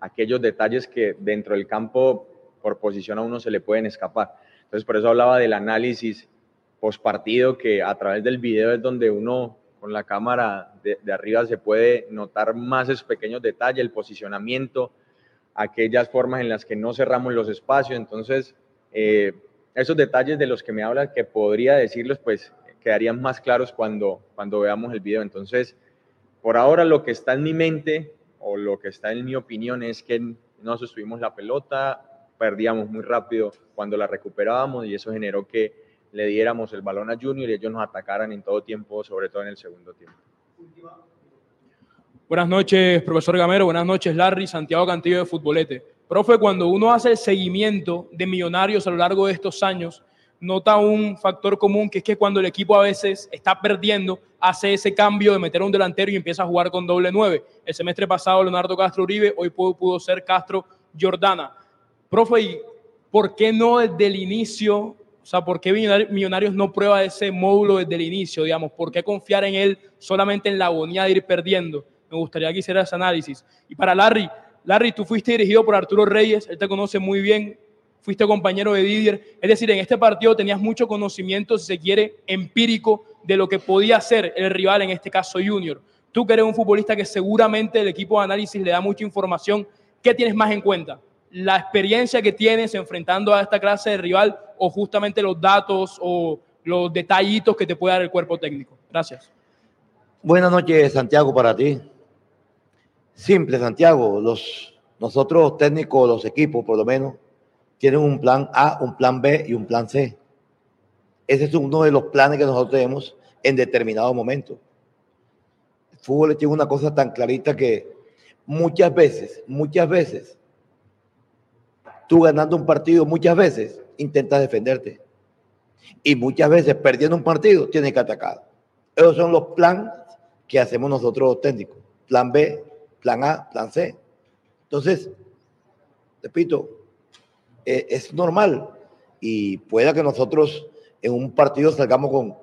aquellos detalles que dentro del campo por posición a uno se le pueden escapar. Entonces por eso hablaba del análisis post partido que a través del video es donde uno con la cámara de, de arriba se puede notar más esos pequeños detalles, el posicionamiento, aquellas formas en las que no cerramos los espacios. Entonces, eh, esos detalles de los que me habla, que podría decirlos, pues quedarían más claros cuando, cuando veamos el video. Entonces, por ahora lo que está en mi mente o lo que está en mi opinión es que no sostuvimos la pelota, perdíamos muy rápido cuando la recuperábamos y eso generó que le diéramos el balón a Junior y ellos nos atacaran en todo tiempo, sobre todo en el segundo tiempo. Buenas noches, profesor Gamero. Buenas noches, Larry. Santiago Cantillo de Futbolete. Profe, cuando uno hace el seguimiento de millonarios a lo largo de estos años, nota un factor común que es que cuando el equipo a veces está perdiendo, hace ese cambio de meter a un delantero y empieza a jugar con doble nueve. El semestre pasado, Leonardo Castro Uribe, hoy pudo, ser Castro Jordana. Profe, ¿y por qué no desde el inicio? O sea, ¿por qué Millonari- Millonarios no prueba ese módulo desde el inicio, digamos? ¿Por qué confiar en él solamente en la agonía de ir perdiendo? Me gustaría que hiciera ese análisis. Y para Larry, Larry, tú fuiste dirigido por Arturo Reyes, él te conoce muy bien, fuiste compañero de Didier. Es decir, en este partido tenías mucho conocimiento, si se quiere, empírico de lo que podía hacer el rival, en este caso Junior. Tú eres un futbolista que seguramente el equipo de análisis le da mucha información, ¿qué tienes más en cuenta? ¿La experiencia que tienes enfrentando a esta clase de rival o justamente los datos o los detallitos que te puede dar el cuerpo técnico? Gracias. Buenas noches, Santiago, para ti. Simple, Santiago. Los, nosotros técnicos, los equipos, por lo menos, tienen un plan A, un plan B y un plan C. Ese es uno de los planes que nosotros tenemos en determinado momento. El fútbol tiene una cosa tan clarita que muchas veces, muchas veces, tú ganando un partido, muchas veces intentas defenderte. Y muchas veces perdiendo un partido tiene que atacar. Esos son los planes que hacemos nosotros técnicos. Plan B, plan A, plan C. Entonces, repito, eh, es normal y pueda que nosotros en un partido salgamos con,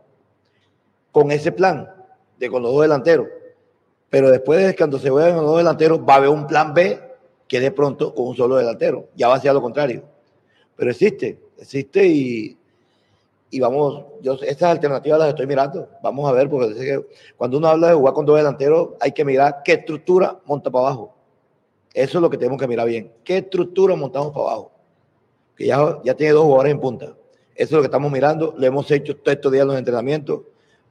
con ese plan de con los dos delanteros. Pero después de cuando se vayan los dos delanteros, va a haber un plan B que de pronto con un solo delantero. Ya va a ser lo contrario. Pero existe, existe y, y vamos, yo estas alternativas las estoy mirando. Vamos a ver, porque cuando uno habla de jugar con dos delanteros, hay que mirar qué estructura monta para abajo. Eso es lo que tenemos que mirar bien. ¿Qué estructura montamos para abajo? Que ya, ya tiene dos jugadores en punta. Eso es lo que estamos mirando. Lo hemos hecho todos estos días los entrenamientos.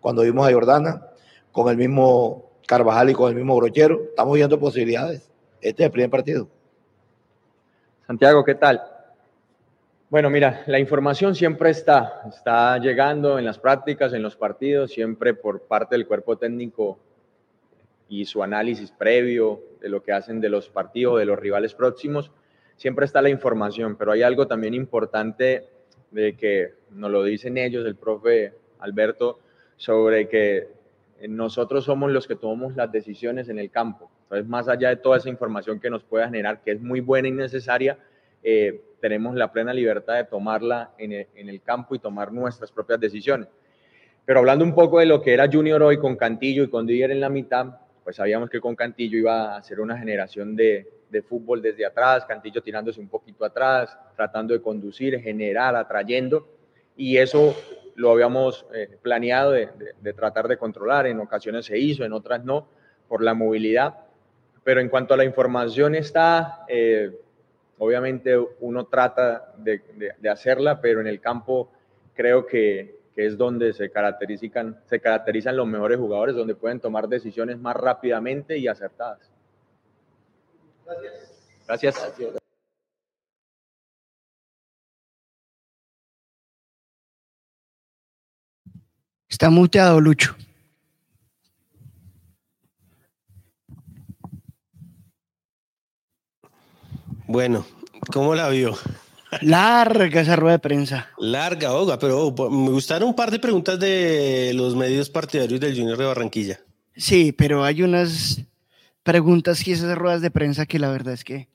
Cuando vimos a Jordana, con el mismo Carvajal y con el mismo Brochero, estamos viendo posibilidades. Este es el primer partido. Santiago, ¿qué tal? Bueno, mira, la información siempre está, está llegando en las prácticas, en los partidos, siempre por parte del cuerpo técnico y su análisis previo de lo que hacen de los partidos, de los rivales próximos, siempre está la información, pero hay algo también importante de que nos lo dicen ellos, el profe Alberto, sobre que nosotros somos los que tomamos las decisiones en el campo. Entonces, más allá de toda esa información que nos pueda generar, que es muy buena y necesaria, eh, tenemos la plena libertad de tomarla en el, campo y tomar nuestras propias decisiones. Pero hablando un poco de lo que era Junior hoy con Cantillo y con Didier en la mitad, pues sabíamos que con Cantillo iba a ser una generación de, fútbol desde atrás, Cantillo tirándose un poquito atrás, tratando de conducir, generar, atrayendo, y eso lo habíamos eh, planeado de, tratar de controlar, en ocasiones se hizo, en otras no, por la movilidad, pero en cuanto a la información está, eh, Obviamente uno trata de, hacerla, pero en el campo creo que, es donde se caracterizan, se caracterizan los mejores jugadores, donde pueden tomar decisiones más rápidamente y acertadas. Gracias. Gracias. Está muteado, Lucho. Bueno, ¿cómo la vio? Larga esa rueda de prensa. Larga, Oga, pero oh, me gustaron un par de preguntas de los medios partidarios del Junior de Barranquilla. Sí, pero hay unas preguntas y esas ruedas de prensa que la verdad es que.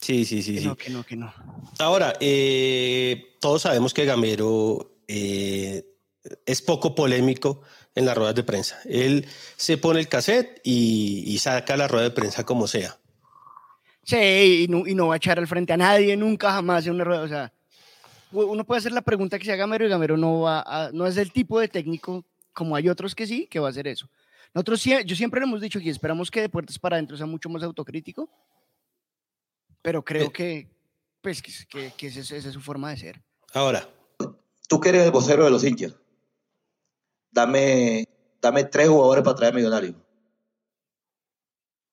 Sí, sí, sí. Que sí. no, que no, que no. Ahora, eh, todos sabemos que Gamero eh, es poco polémico en las ruedas de prensa. Él se pone el cassette y, y saca la rueda de prensa como sea. Sí, y no, va a echar al frente a nadie, nunca jamás en una rueda. O sea, uno puede hacer la pregunta que se haga Gamero y Gamero no, va no es el tipo de técnico como hay otros que sí, que va a hacer eso. Nosotros, yo siempre lo hemos dicho que esperamos que de puertas para adentro sea mucho más autocrítico, pero creo eh. que, pues, que, que, esa, es su forma de ser. Ahora. Tú que eres el vocero de los hinchas, dame, dame tres jugadores para traer millonario.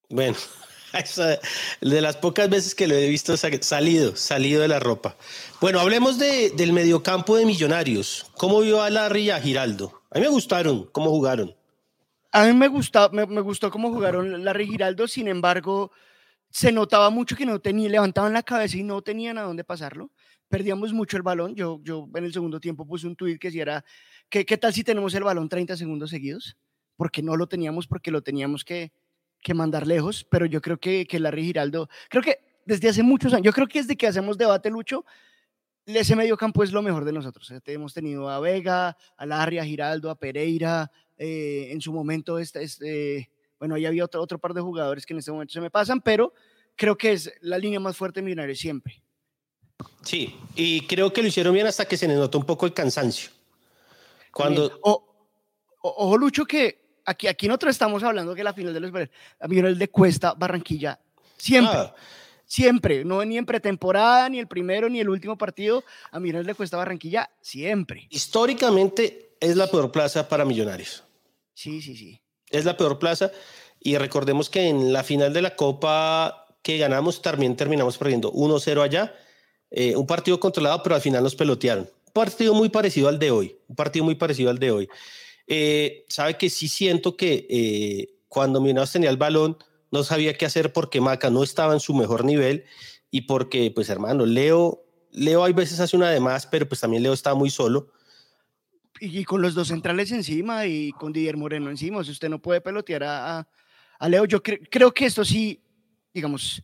Bueno, <laughs> de las pocas veces que lo he visto salido, salido de la ropa. Bueno, hablemos de, del mediocampo de Millonarios. ¿Cómo vio a Larry y a Giraldo? A mí me gustaron cómo jugaron. A mí me, gustó, me, gustó cómo jugaron Larry y Giraldo, sin embargo, se notaba mucho que no tenían, levantaban la cabeza y no tenían a dónde pasarlo. Perdíamos mucho el balón. Yo, yo en el segundo tiempo puse un tuit que si era, ¿qué, ¿qué tal si tenemos el balón 30 segundos seguidos? Porque no lo teníamos, porque lo teníamos que, que mandar lejos, pero yo creo que, que Larry Giraldo, creo que desde hace muchos años, yo creo que desde que hacemos debate, Lucho, ese medio campo es lo mejor de nosotros. Hemos tenido a Vega, a Larry, a Giraldo, a Pereira, eh, en su momento, este, este, bueno, ahí había otro, otro par de jugadores que en este momento se me pasan, pero creo que es la línea más fuerte de Millonarios siempre. Sí, y creo que lo hicieron bien hasta que se les notó un poco el cansancio. Cuando... ojo, Lucho, que aquí, aquí nosotros estamos hablando que la final de los a el de Cuesta, Barranquilla, siempre. Ah. Siempre, no ni en pretemporada, ni el primero, ni el último partido, a Millonarios le cuesta Barranquilla, siempre. Históricamente es la peor plaza para Millonarios. Sí, sí, sí. Es la peor plaza y recordemos que en la final de la Copa que ganamos también terminamos perdiendo 1-0 allá, eh, un partido controlado, pero al final nos pelotearon. Un partido muy parecido al de hoy, un partido muy parecido al de hoy. Eh, sabe que sí siento que eh, cuando Millonarios tenía el balón, no sabía qué hacer porque Maca no estaba en su mejor nivel y porque, pues hermano, Leo Leo hay veces hace una de más, pero pues también Leo está muy solo. Y, y con los dos centrales encima y con Didier Moreno encima, o sea, usted no puede pelotear a, a- a Leo. Yo cre- creo que esto sí, digamos,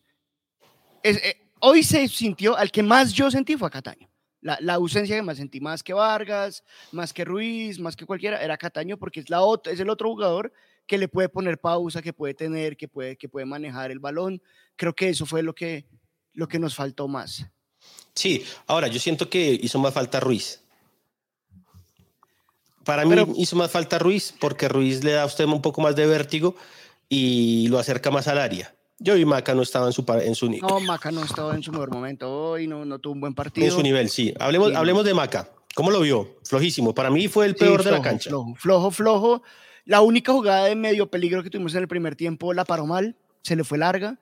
es- eh, hoy se sintió, al que más yo sentí fue a Cataño. La, la ausencia que más sentí, más que Vargas, más que Ruiz, más que cualquiera, era Cataño porque es, la ot- es el otro jugador que le puede poner pausa, que puede tener, que puede, que puede manejar el balón. Creo que eso fue lo que, lo que nos faltó más. Sí, ahora yo siento que hizo más falta Ruiz. Para mí hizo más falta Ruiz porque Ruiz le da a usted un poco más de vértigo y lo acerca más al área. Yo y Maca no estaba en su, en su, ni- No, Maca no estaba en su mejor momento hoy, no, no tuvo un buen en partido. su nivel, sí. Hablemos, Sí. hablemos de Maca. ¿Cómo lo vio? Flojísimo. Para mí fue el Sí, peor de la cancha. Flojo, flojo, flojo. La única jugada de medio peligro que tuvimos en el primer tiempo la paró mal, se le fue larga.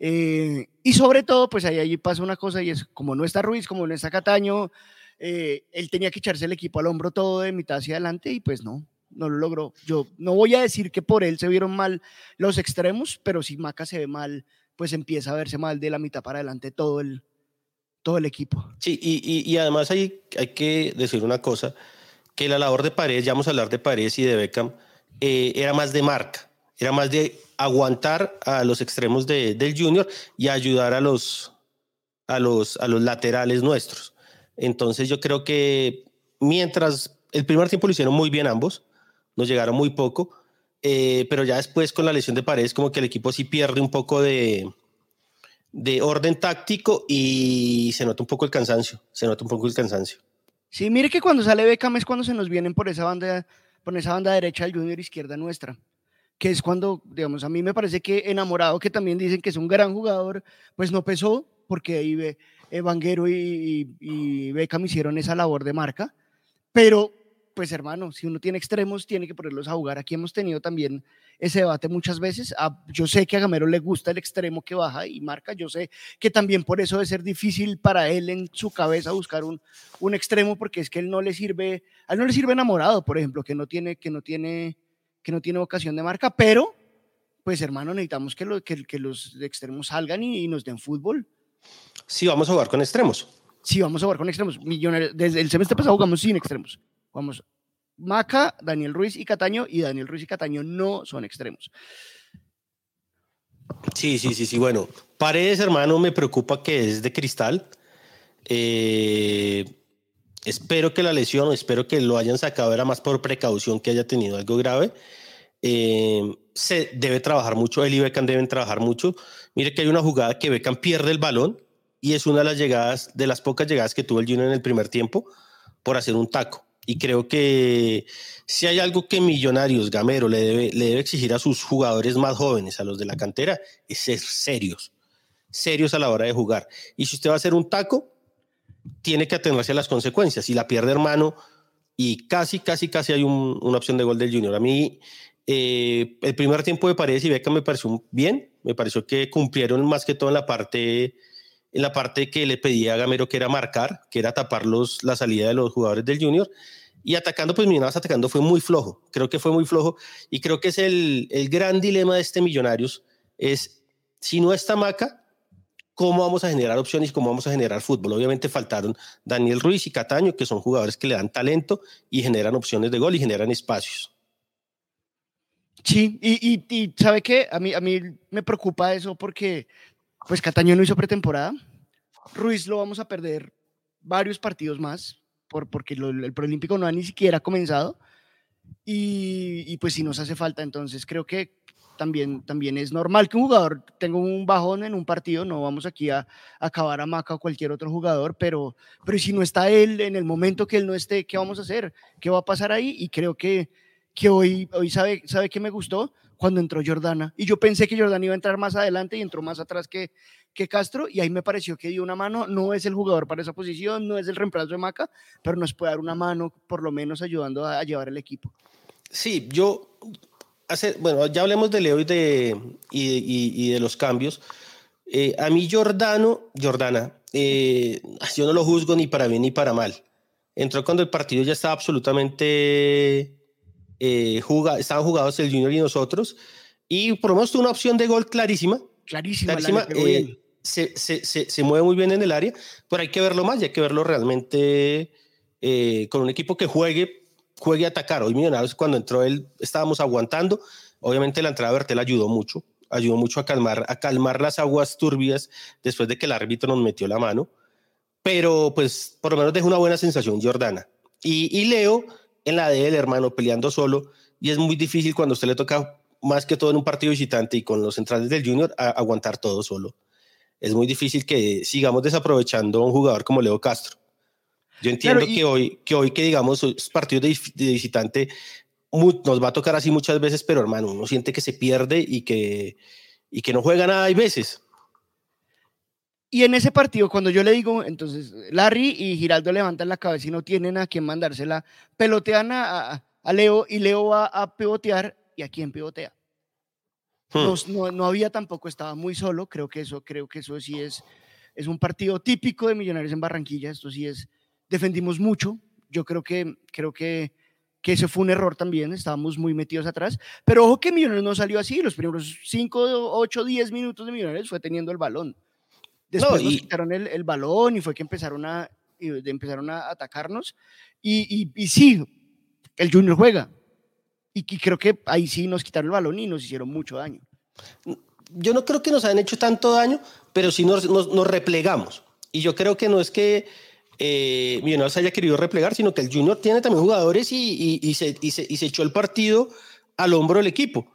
Eh, y sobre todo, pues ahí, ahí pasa una cosa y es, como no está Ruiz, como no está Cataño, eh, él tenía que echarse el equipo al hombro todo de mitad hacia adelante y pues no, no lo logró. Yo no voy a decir que por él se vieron mal los extremos, pero si Maca se ve mal, pues empieza a verse mal de la mitad para adelante todo el, todo el equipo. Sí, y, y- además hay, hay que decir una cosa, que la labor de Paredes, ya vamos a hablar de Paredes y de Beckham, eh, era más de marca, era más de aguantar a los extremos de- del Junior y ayudar a los, a, los, a los laterales nuestros. Entonces yo creo que mientras el primer tiempo lo hicieron muy bien ambos, nos llegaron muy poco, eh, pero ya después con la lesión de Paredes como que el equipo sí pierde un poco de, de orden táctico y se nota un poco el cansancio, se nota un poco el cansancio. Sí, mire que cuando sale Beckham es cuando se nos vienen por esa banda, por esa banda derecha del Junior izquierda nuestra, que es cuando, digamos, a mí me parece que enamorado, que también dicen que es un gran jugador, pues no pesó, porque ahí eh, Vanguero y, y, y Beckham hicieron esa labor de marca, pero pues hermano, si uno tiene extremos, tiene que ponerlos a jugar. Aquí hemos tenido también ese debate muchas veces. A- yo sé que a Gamero le gusta el extremo que baja y marca. Yo sé que también por eso debe ser difícil para él en su cabeza buscar un, un extremo porque es que él no le sirve, a él no le sirve enamorado, por ejemplo, que no tiene, que no tiene, que no tiene vocación de marca, pero pues hermano, necesitamos que, lo- que, que los extremos salgan y, y nos den fútbol. Sí, vamos a jugar con extremos. Sí, vamos a jugar con extremos. Millonarios, desde el semestre pasado jugamos sin extremos. Vamos, Maca, Daniel Ruiz y Cataño, y Daniel Ruiz y Cataño no son extremos. Sí, sí, sí, sí. Bueno, Paredes, hermano, me preocupa que es de cristal. Eh, espero que la lesión, espero que lo hayan sacado, era más por precaución que haya tenido algo grave. Eh, se debe trabajar mucho, él y Beckham deben trabajar mucho. Mire que hay una jugada que Beckham pierde el balón y es una de las llegadas, de las pocas llegadas que tuvo el Junior en el primer tiempo por hacer un taco. Y creo que si hay algo que Millonarios, Gamero, le debe, le debe exigir a sus jugadores más jóvenes, a los de la cantera, es ser serios, serios a la hora de jugar. Y si usted va a hacer un taco, tiene que atenerse a las consecuencias. Si la pierde hermano, y casi, casi, casi hay un- una opción de gol del Junior. A mí, eh, el primer tiempo de Paredes y Beca me pareció bien, me pareció que cumplieron más que todo en la parte en la parte que le pedía a Gamero, que era marcar, que era tapar los, la salida de los jugadores del Junior. Y atacando, pues Millonarios atacando fue muy flojo. Creo que fue muy flojo. Y creo que es el, el gran dilema de este Millonarios. Es, si no está Maca, ¿cómo vamos a generar opciones cómo vamos a generar fútbol? Obviamente faltaron Daniel Ruiz y Cataño, que son jugadores que le dan talento y generan opciones de gol y generan espacios. Sí, y, y, ¿sabe qué? A mí, a mí me preocupa eso porque pues Cataño no hizo pretemporada. Ruiz lo vamos a perder varios partidos más por, porque el preolímpico no ha ni siquiera comenzado. Y, pues si nos hace falta, entonces creo que también, también es normal que un jugador tenga un bajón en un partido. No vamos aquí a, a acabar a Maca o cualquier otro jugador, pero, pero si no está él en el momento que él no esté, ¿qué vamos a hacer? ¿Qué va a pasar ahí? Y creo que, que hoy, hoy sabe, sabe que me gustó cuando entró Jordana. Y yo pensé que Jordana iba a entrar más adelante y entró más atrás que, que Castro. Y ahí me pareció que dio una mano. No es el jugador para esa posición, no es el reemplazo de Maca, pero nos puede dar una mano, por lo menos ayudando a, a llevar el equipo. Sí, yo, hace, bueno, ya hablemos de Leo y de, y, y- y de los cambios. Eh, a mí Jordano, Jordana, eh, yo no lo juzgo ni para bien ni para mal. Entró cuando el partido ya estaba absolutamente eh, estaban jugados el Junior y nosotros, y por lo menos tuvo una opción de gol clarísima. Clarísima, la clarísima, eh, se, se, se mueve muy bien en el área, pero hay que verlo más y hay que verlo realmente eh, con un equipo que juegue, juegue a atacar. Hoy Millonarios, cuando entró él, estábamos aguantando. Obviamente la entrada de Bertel ayudó mucho, ayudó mucho a calmar, a calmar las aguas turbias después de que el árbitro nos metió la mano. Pero pues por lo menos dejó una buena sensación Jordana. Y, y Leo en la de él, hermano, peleando solo. Y es muy difícil cuando usted le toca más que todo en un partido visitante y con los centrales del Junior a aguantar todo solo. Es muy difícil que sigamos desaprovechando a un jugador como Leo Castro. Yo entiendo Claro, y- que, hoy, que hoy que digamos es partido de, de visitante mu- nos va a tocar así muchas veces, pero hermano, uno siente que se pierde y que, y que no juega nada hay veces. Y en ese partido, cuando yo le digo, entonces Larry y Giraldo levantan la cabeza y no tienen a quién mandársela, pelotean a, a- Leo y Leo va a pivotear y a quién pivotea. Hmm. No, no, no había tampoco, estaba muy solo, creo que eso, creo que eso sí es, es un partido típico de Millonarios en Barranquilla, esto sí es, defendimos mucho, yo creo que, creo que, que ese fue un error también, estábamos muy metidos atrás, pero ojo que Millonarios no salió así, los primeros 5, 8, 10 minutos de Millonarios fue teniendo el balón. Después nos y- quitaron el, el balón y fue que empezaron a, empezaron a atacarnos. Y, y, y sí, el Junior juega. Y, y creo que ahí sí nos quitaron el balón y nos hicieron mucho daño. yo no creo que nos hayan hecho tanto daño, pero sí nos, nos, nos replegamos. Y yo creo que no es que eh, Millonarios haya querido replegar, sino que el Junior tiene también jugadores y, y- y se, y, se, y se echó el partido al hombro del equipo.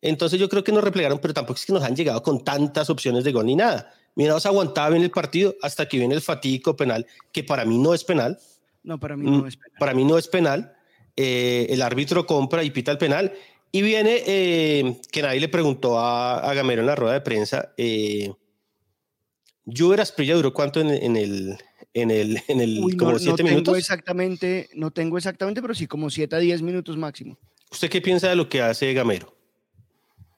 Entonces yo creo que nos replegaron, pero tampoco es que nos han llegado con tantas opciones de gol ni nada. Millonarios aguantaba bien el partido hasta que viene el fatídico penal, que para mí no es penal. No, para mí no Mm, es penal. Para mí no es penal. Eh, el árbitro compra y pita el penal. Y viene eh, que nadie le preguntó a, a Gamero en la rueda de prensa. Eh, Juber Asprilla duró cuánto en, en el, en el, en el Uy, no, como no siete tengo minutos. exactamente, no tengo exactamente, pero sí como 7 a 10 minutos máximo. ¿Usted qué piensa de lo que hace Gamero?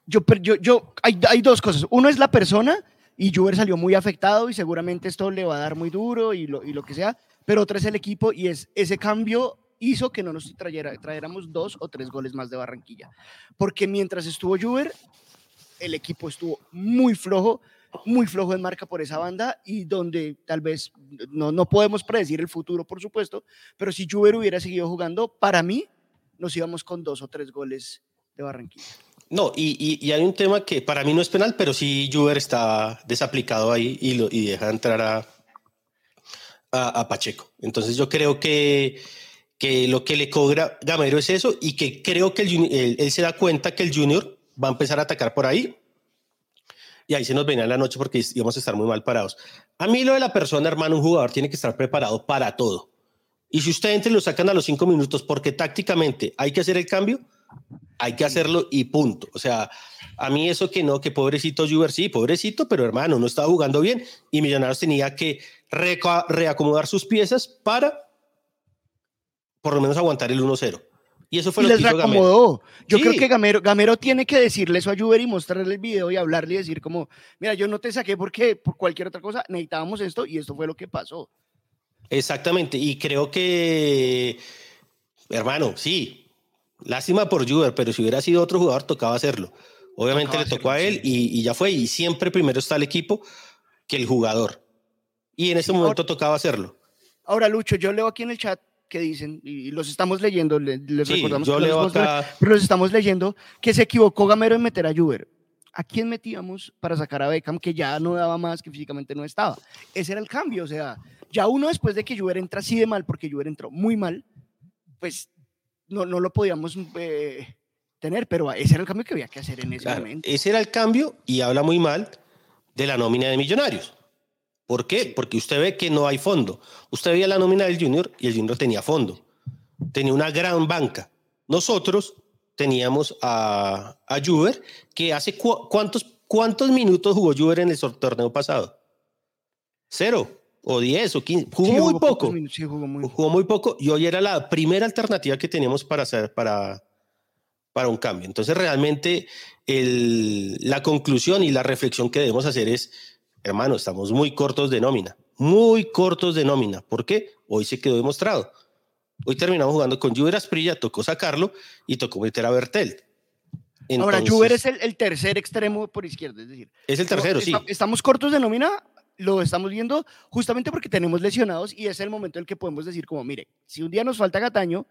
Yo, yo, yo hay, hay dos cosas. Uno es la persona y Juber salió muy afectado y seguramente esto le va a dar muy duro y lo, y lo que sea, pero otra es el equipo y es ese cambio hizo que no nos trayera, trajéramos dos o tres goles más de Barranquilla. Porque mientras estuvo Juber, el equipo estuvo muy flojo, muy flojo en marca por esa banda y donde tal vez no, no podemos predecir el futuro, por supuesto, pero si Juber hubiera seguido jugando, para mí nos íbamos con dos o tres goles de Barranquilla. No, y, y- hay un tema que para mí no es penal, pero sí Juber está desaplicado ahí y, lo, y deja entrar a, a, Pacheco. Entonces yo creo que, que lo que le cobra Gamero es eso y que creo que el él se da cuenta que el Junior va a empezar a atacar por ahí y ahí se nos venía la noche porque íbamos a estar muy mal parados. A mí lo de la persona, hermano, un jugador tiene que estar preparado para todo. Y si usted entra y lo sacan a los cinco minutos porque tácticamente hay que hacer el cambio, hay que hacerlo y punto. O sea, a mí eso que no, que pobrecito Juber, sí, pobrecito, pero hermano, no estaba jugando bien y Millonarios tenía que reacomodar sus piezas para por lo menos aguantar el 1-0. Y eso fue y lo les que hizo Gamero. Yo creo que Gamero, Gamero tiene que decirle eso a Juber y mostrarle el video y hablarle y decir como, mira, yo no te saqué porque por cualquier otra cosa necesitábamos esto y esto fue lo que pasó. Exactamente, y creo que, hermano, sí, lástima por Juber, pero si hubiera sido otro jugador tocaba hacerlo. Obviamente Tocaba le tocó a él y, y ya fue, y siempre primero está el equipo que el jugador. Y en ese momento tocaba hacerlo. Ahora, Lucho, yo leo aquí en el chat que dicen, y los estamos leyendo, le- les Sí, recordamos yo que leo los acá- pero los estamos leyendo, que se equivocó Gamero en meter a Juber. ¿A quién metíamos para sacar a Beckham que ya no daba más, que físicamente no estaba? Ese era el cambio, o sea, ya uno después de que Juber entra así de mal, porque Juber entró muy mal, pues no, no lo podíamos eh, tener, pero ese era el cambio que había que hacer en ese Claro, momento. ese era el cambio y habla muy mal de la nómina de Millonarios. ¿Por qué? Porque usted ve que no hay fondo. Usted veía la nómina del Junior y el Junior tenía fondo. Tenía una gran banca. Nosotros teníamos a, a Juber, que hace cu- cuántos, cuántos minutos jugó Juber en el torneo pasado. Cero, o diez, o quince. Jugó Sí, muy pocos poco. sí, jugó muy Jugó muy poco y hoy era la primera alternativa que teníamos para hacer para, para un cambio. Entonces, realmente el- la conclusión y la reflexión que debemos hacer es, hermano, estamos muy cortos de nómina, muy cortos de nómina. ¿Por qué? Hoy se quedó demostrado. Hoy terminamos jugando con Juber Asprilla, tocó sacarlo y tocó meter a Bertel. Ahora, Entonces- Juber es el, el tercer extremo por izquierda, es decir. Es el tercero, sí. esta- Estamos cortos de nómina, lo estamos viendo justamente porque tenemos lesionados y es el momento en el que podemos decir como, mire, si un día nos falta Gataño,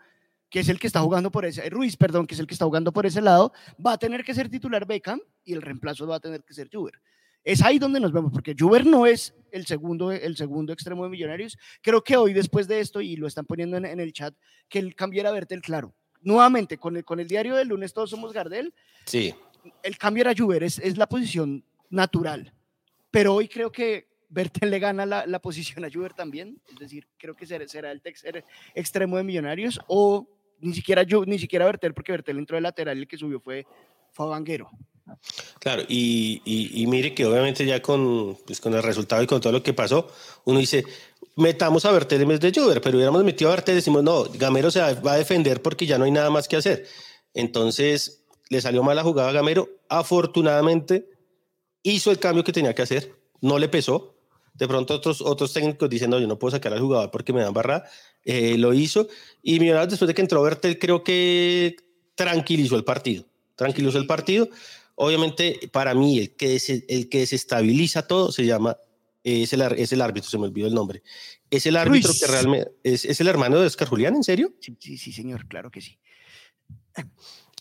que es el que está jugando por ese, Ruiz, perdón, que es el que está jugando por ese lado, va a tener que ser titular Beckham y el reemplazo va a tener que ser Juber. Es ahí donde nos vemos, porque Juber no es el segundo, el segundo extremo de Millonarios. Creo que hoy, después de esto, y lo están poniendo en, en el chat, que el cambiara a Bertel claro. Nuevamente, con el, con el diario del lunes, todos somos Gardel, Sí. el cambio era Juber, es, es la posición natural. Pero hoy creo que Bertel le gana la, la posición a Juber también. Es decir, creo que será, será el tercer extremo de Millonarios o ni siquiera, Ju- ni siquiera Bertel, porque Bertel entró de lateral y el que subió fue, fue. Claro, y, y- mire que obviamente ya con, pues con el resultado y con todo lo que pasó, uno dice, metamos a Bertel en vez de Juber, pero hubiéramos metido a Bertel y decimos, no, Gamero se va a defender porque ya no hay nada más que hacer. Entonces, le salió mal la jugada a Gamero. Afortunadamente, hizo el cambio que tenía que hacer, no le pesó. De pronto otros, otros técnicos dicen, no, yo no puedo sacar al jugador porque me dan barra. Eh, lo hizo. Y Millonarios, después de que entró Bertel, creo que tranquilizó el partido. Tranquilizó el partido. Obviamente, para mí, el que, des- el que desestabiliza todo se llama, eh, es, el, es el árbitro, se me olvidó el nombre. Es el árbitro que realmente, es, es el hermano de Oscar Julián, ¿en serio? Sí, sí, sí, señor, claro que sí.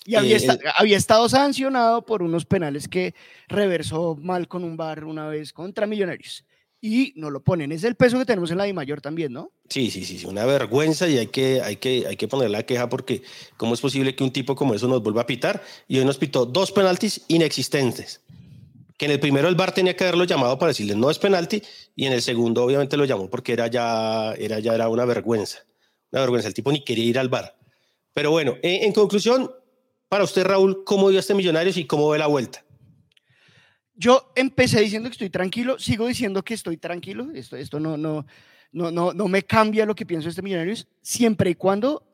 Y había, Eh, esta- el- había estado sancionado por unos penales que reversó mal con un bar una vez contra Millonarios. Y no lo ponen. Es el peso que tenemos en la Di Mayor también, ¿no? Sí, sí, sí, sí, una vergüenza y hay que, hay, que, hay que poner la queja porque cómo es posible que un tipo como eso nos vuelva a pitar y hoy nos pitó dos penaltis inexistentes. Que en el primero el VAR tenía que haberlo llamado para decirle no es penalti y en el segundo obviamente lo llamó porque era ya, era ya era una vergüenza. Una vergüenza, el tipo ni quería ir al VAR. Pero bueno, en, en conclusión, para usted Raúl, ¿cómo vio este Millonarios y cómo ve la vuelta? Yo empecé diciendo que estoy tranquilo, sigo diciendo que estoy tranquilo. Esto, no, no, no, me cambia lo que pienso de este Millonarios, siempre y cuando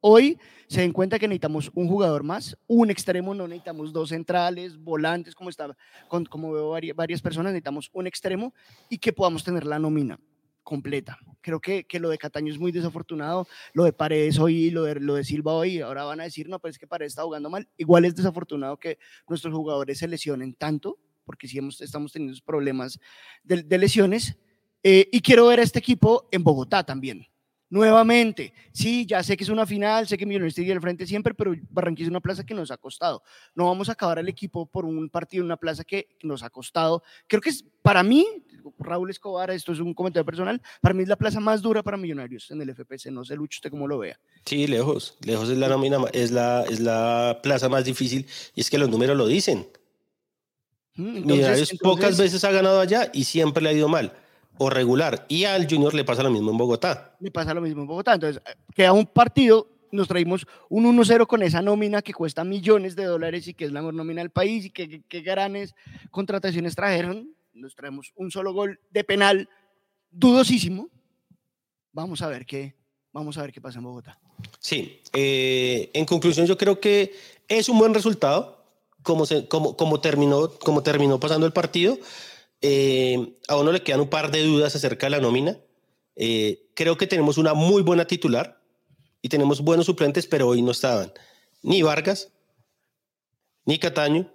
hoy se den cuenta que necesitamos un jugador más, un extremo, no necesitamos dos centrales, volantes, como, está, como veo vari- varias personas, necesitamos un extremo y que podamos tener la nómina completa. Creo que, que lo de Cataño es muy desafortunado, lo de Paredes hoy, lo de, lo de Silva hoy, ahora van a decir, no, pero es que Paredes está jugando mal. Igual es desafortunado que nuestros jugadores se lesionen tanto, porque sí hemos, estamos teniendo problemas de, de lesiones. eh, y quiero ver a este equipo en Bogotá también. Nuevamente, sí, ya sé que es una final, sé que Millonarios sigue al frente siempre, pero Barranquilla es una plaza que nos ha costado. No vamos a acabar el equipo por un partido en una plaza que nos ha costado. Creo que es, para mí, Raúl Escobar, esto es un comentario personal, para mí es la plaza más dura para Millonarios en el FPC. No sé, Lucho, usted cómo lo vea. Sí, lejos, lejos es la nómina, es la, es la plaza más difícil y es que los números lo dicen. Entonces, Millonarios pocas entonces- veces ha ganado allá y siempre le ha ido mal o regular. Y al Junior le pasa lo mismo en Bogotá. le pasa lo mismo en Bogotá. Entonces, eh, queda un partido, nos traímos un 1-0 con esa nómina que cuesta millones de dólares y que es la mejor nómina del país y que, que, que grandes contrataciones trajeron. Nos traemos un solo gol de penal dudosísimo. Vamos a ver qué, vamos a ver qué pasa en Bogotá. Sí, eh, en conclusión yo creo que es un buen resultado como, se, como, terminó, como terminó pasando el partido. Eh, a uno le quedan un par de dudas acerca de la nómina. Eh, creo que tenemos una muy buena titular y tenemos buenos suplentes, pero hoy no estaban ni Vargas, ni Cataño,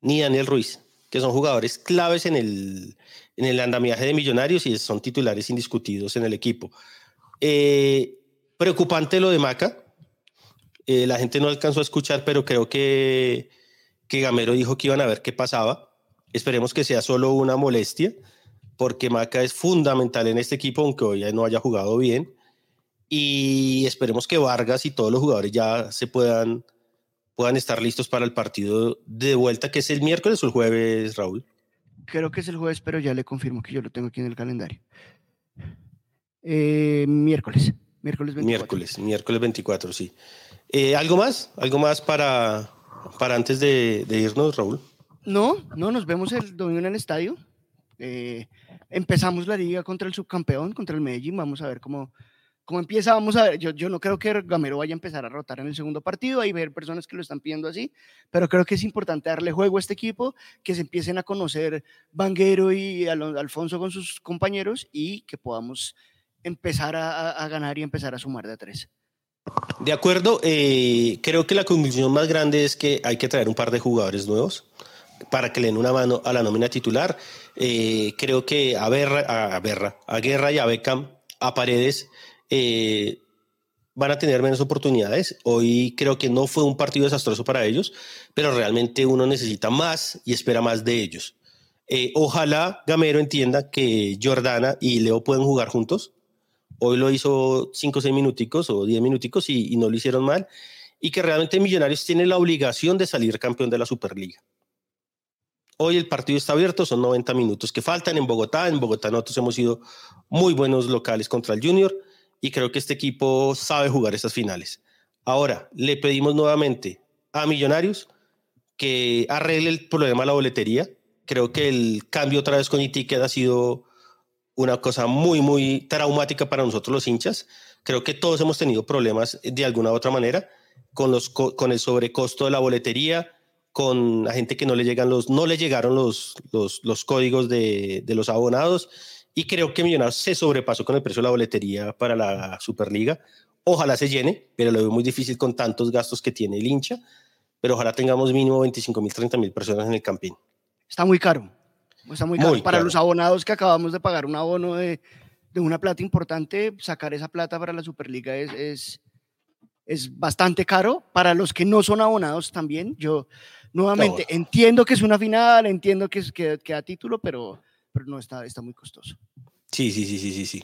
ni Daniel Ruiz, que son jugadores claves en el, en el andamiaje de Millonarios y son titulares indiscutidos en el equipo. Eh, preocupante lo de Maca. Eh, la gente no alcanzó a escuchar, pero creo que, que Gamero dijo que iban a ver qué pasaba. Esperemos que sea solo una molestia, porque Maca es fundamental en este equipo, aunque hoy no haya jugado bien. Y esperemos que Vargas y todos los jugadores ya se puedan, puedan estar listos para el partido de vuelta, que es el miércoles o el jueves, Raúl. Creo que es el jueves, pero ya le confirmo que yo lo tengo aquí en el calendario. Eh, miércoles, miércoles 24. Miércoles, miércoles 24, sí. Eh, ¿Algo más? ¿Algo más para, para antes de, de irnos, Raúl? No, no, nos vemos el domingo en el estadio. Eh, empezamos la liga contra el subcampeón, contra el Medellín. Vamos a ver cómo, cómo empieza. Vamos a ver. Yo, yo no creo que Gamero vaya a empezar a rotar en el segundo partido. Hay ver personas que lo están pidiendo así, pero creo que es importante darle juego a este equipo, que se empiecen a conocer Vanguero y Alfonso con sus compañeros y que podamos empezar a- a ganar y empezar a sumar de a tres. De acuerdo, eh, creo que la conclusión más grande es que hay que traer un par de jugadores nuevos para que le den una mano a la nómina titular. Eh, creo que a Berra, a Berra, a Guerra y a Beckham, a Paredes, eh, van a tener menos oportunidades. Hoy creo que no fue un partido desastroso para ellos, pero realmente uno necesita más y espera más de ellos. Eh, ojalá Gamero entienda que Jordana y Leo pueden jugar juntos. Hoy lo hizo 5 o 6 minuticos o 10 minuticos y, no lo hicieron mal. Y que realmente Millonarios tiene la obligación de salir campeón de la Superliga. Hoy el partido está abierto, son 90 minutos que faltan en Bogotá. En Bogotá nosotros hemos sido muy buenos locales contra el Junior y creo que este equipo sabe jugar estas finales. Ahora, le pedimos nuevamente a Millonarios que arregle el problema de la boletería. Creo que el cambio otra vez con Itiquet ha sido una cosa muy, muy traumática para nosotros los hinchas. Creo que todos hemos tenido problemas de alguna u otra manera con, los, con el sobrecosto de la boletería, con la gente que no le llegan los, no le llegaron los, los, los códigos de, de, los abonados y creo que Millonarios se sobrepasó con el precio de la boletería para la Superliga. Ojalá se llene, pero lo veo muy difícil con tantos gastos que tiene el hincha, pero ojalá tengamos mínimo 25 mil, 30 mil personas en el campín. Está muy caro. Está muy caro. Muy para caro. los abonados que acabamos de pagar un abono de, de, una plata importante, sacar esa plata para la Superliga es, es, es bastante caro. Para los que no son abonados también, yo nuevamente no. entiendo que es una final, entiendo que, es, que, que da título, pero, pero no está, está muy costoso. Sí, sí, sí, sí, sí. sí.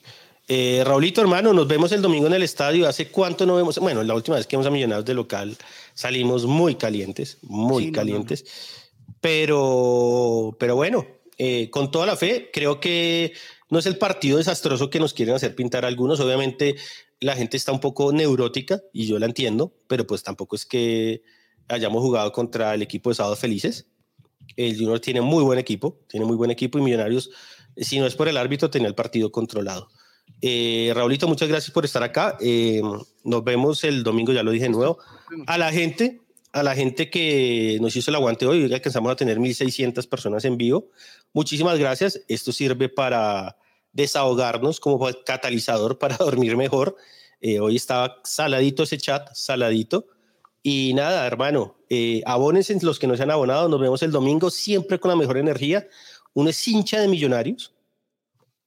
Eh, Raulito, hermano, nos vemos el domingo en el estadio. ¿Hace cuánto no vemos? Bueno, la última vez que vamos a Millonarios de local salimos muy calientes, muy sí, calientes. No, no. Pero, pero bueno, eh, con toda la fe, creo que no es el partido desastroso que nos quieren hacer pintar algunos. Obviamente la gente está un poco neurótica y yo la entiendo, pero pues tampoco es que hayamos jugado contra el equipo de Sábados Felices. El Junior tiene muy buen equipo, tiene muy buen equipo y Millonarios, si no es por el árbitro, tenía el partido controlado. Eh, Raulito, muchas gracias por estar acá. Eh, nos vemos el domingo, ya lo dije de nuevo. A la gente, a la gente que nos hizo el aguante hoy, hoy alcanzamos a tener 1.600 personas en vivo. Muchísimas gracias. Esto sirve para desahogarnos como catalizador para <laughs> dormir mejor. Eh, hoy estaba saladito ese chat, saladito. Y nada, hermano, eh, abónense los que no se han abonado. Nos vemos el domingo siempre con la mejor energía. Uno es hincha de millonarios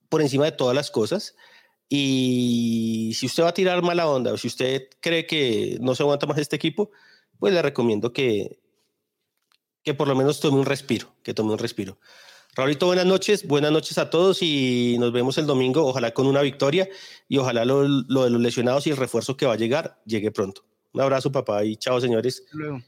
por encima de todas las cosas. Y si usted va a tirar mala onda o si usted cree que no se aguanta más este equipo, pues le recomiendo que, que por lo menos tome un respiro, que tome un respiro. Raulito, buenas noches, buenas noches a todos y nos vemos el domingo, ojalá con una victoria y ojalá lo, lo de los lesionados y el refuerzo que va a llegar llegue pronto. Un abrazo, papá, y chao, señores. Luego.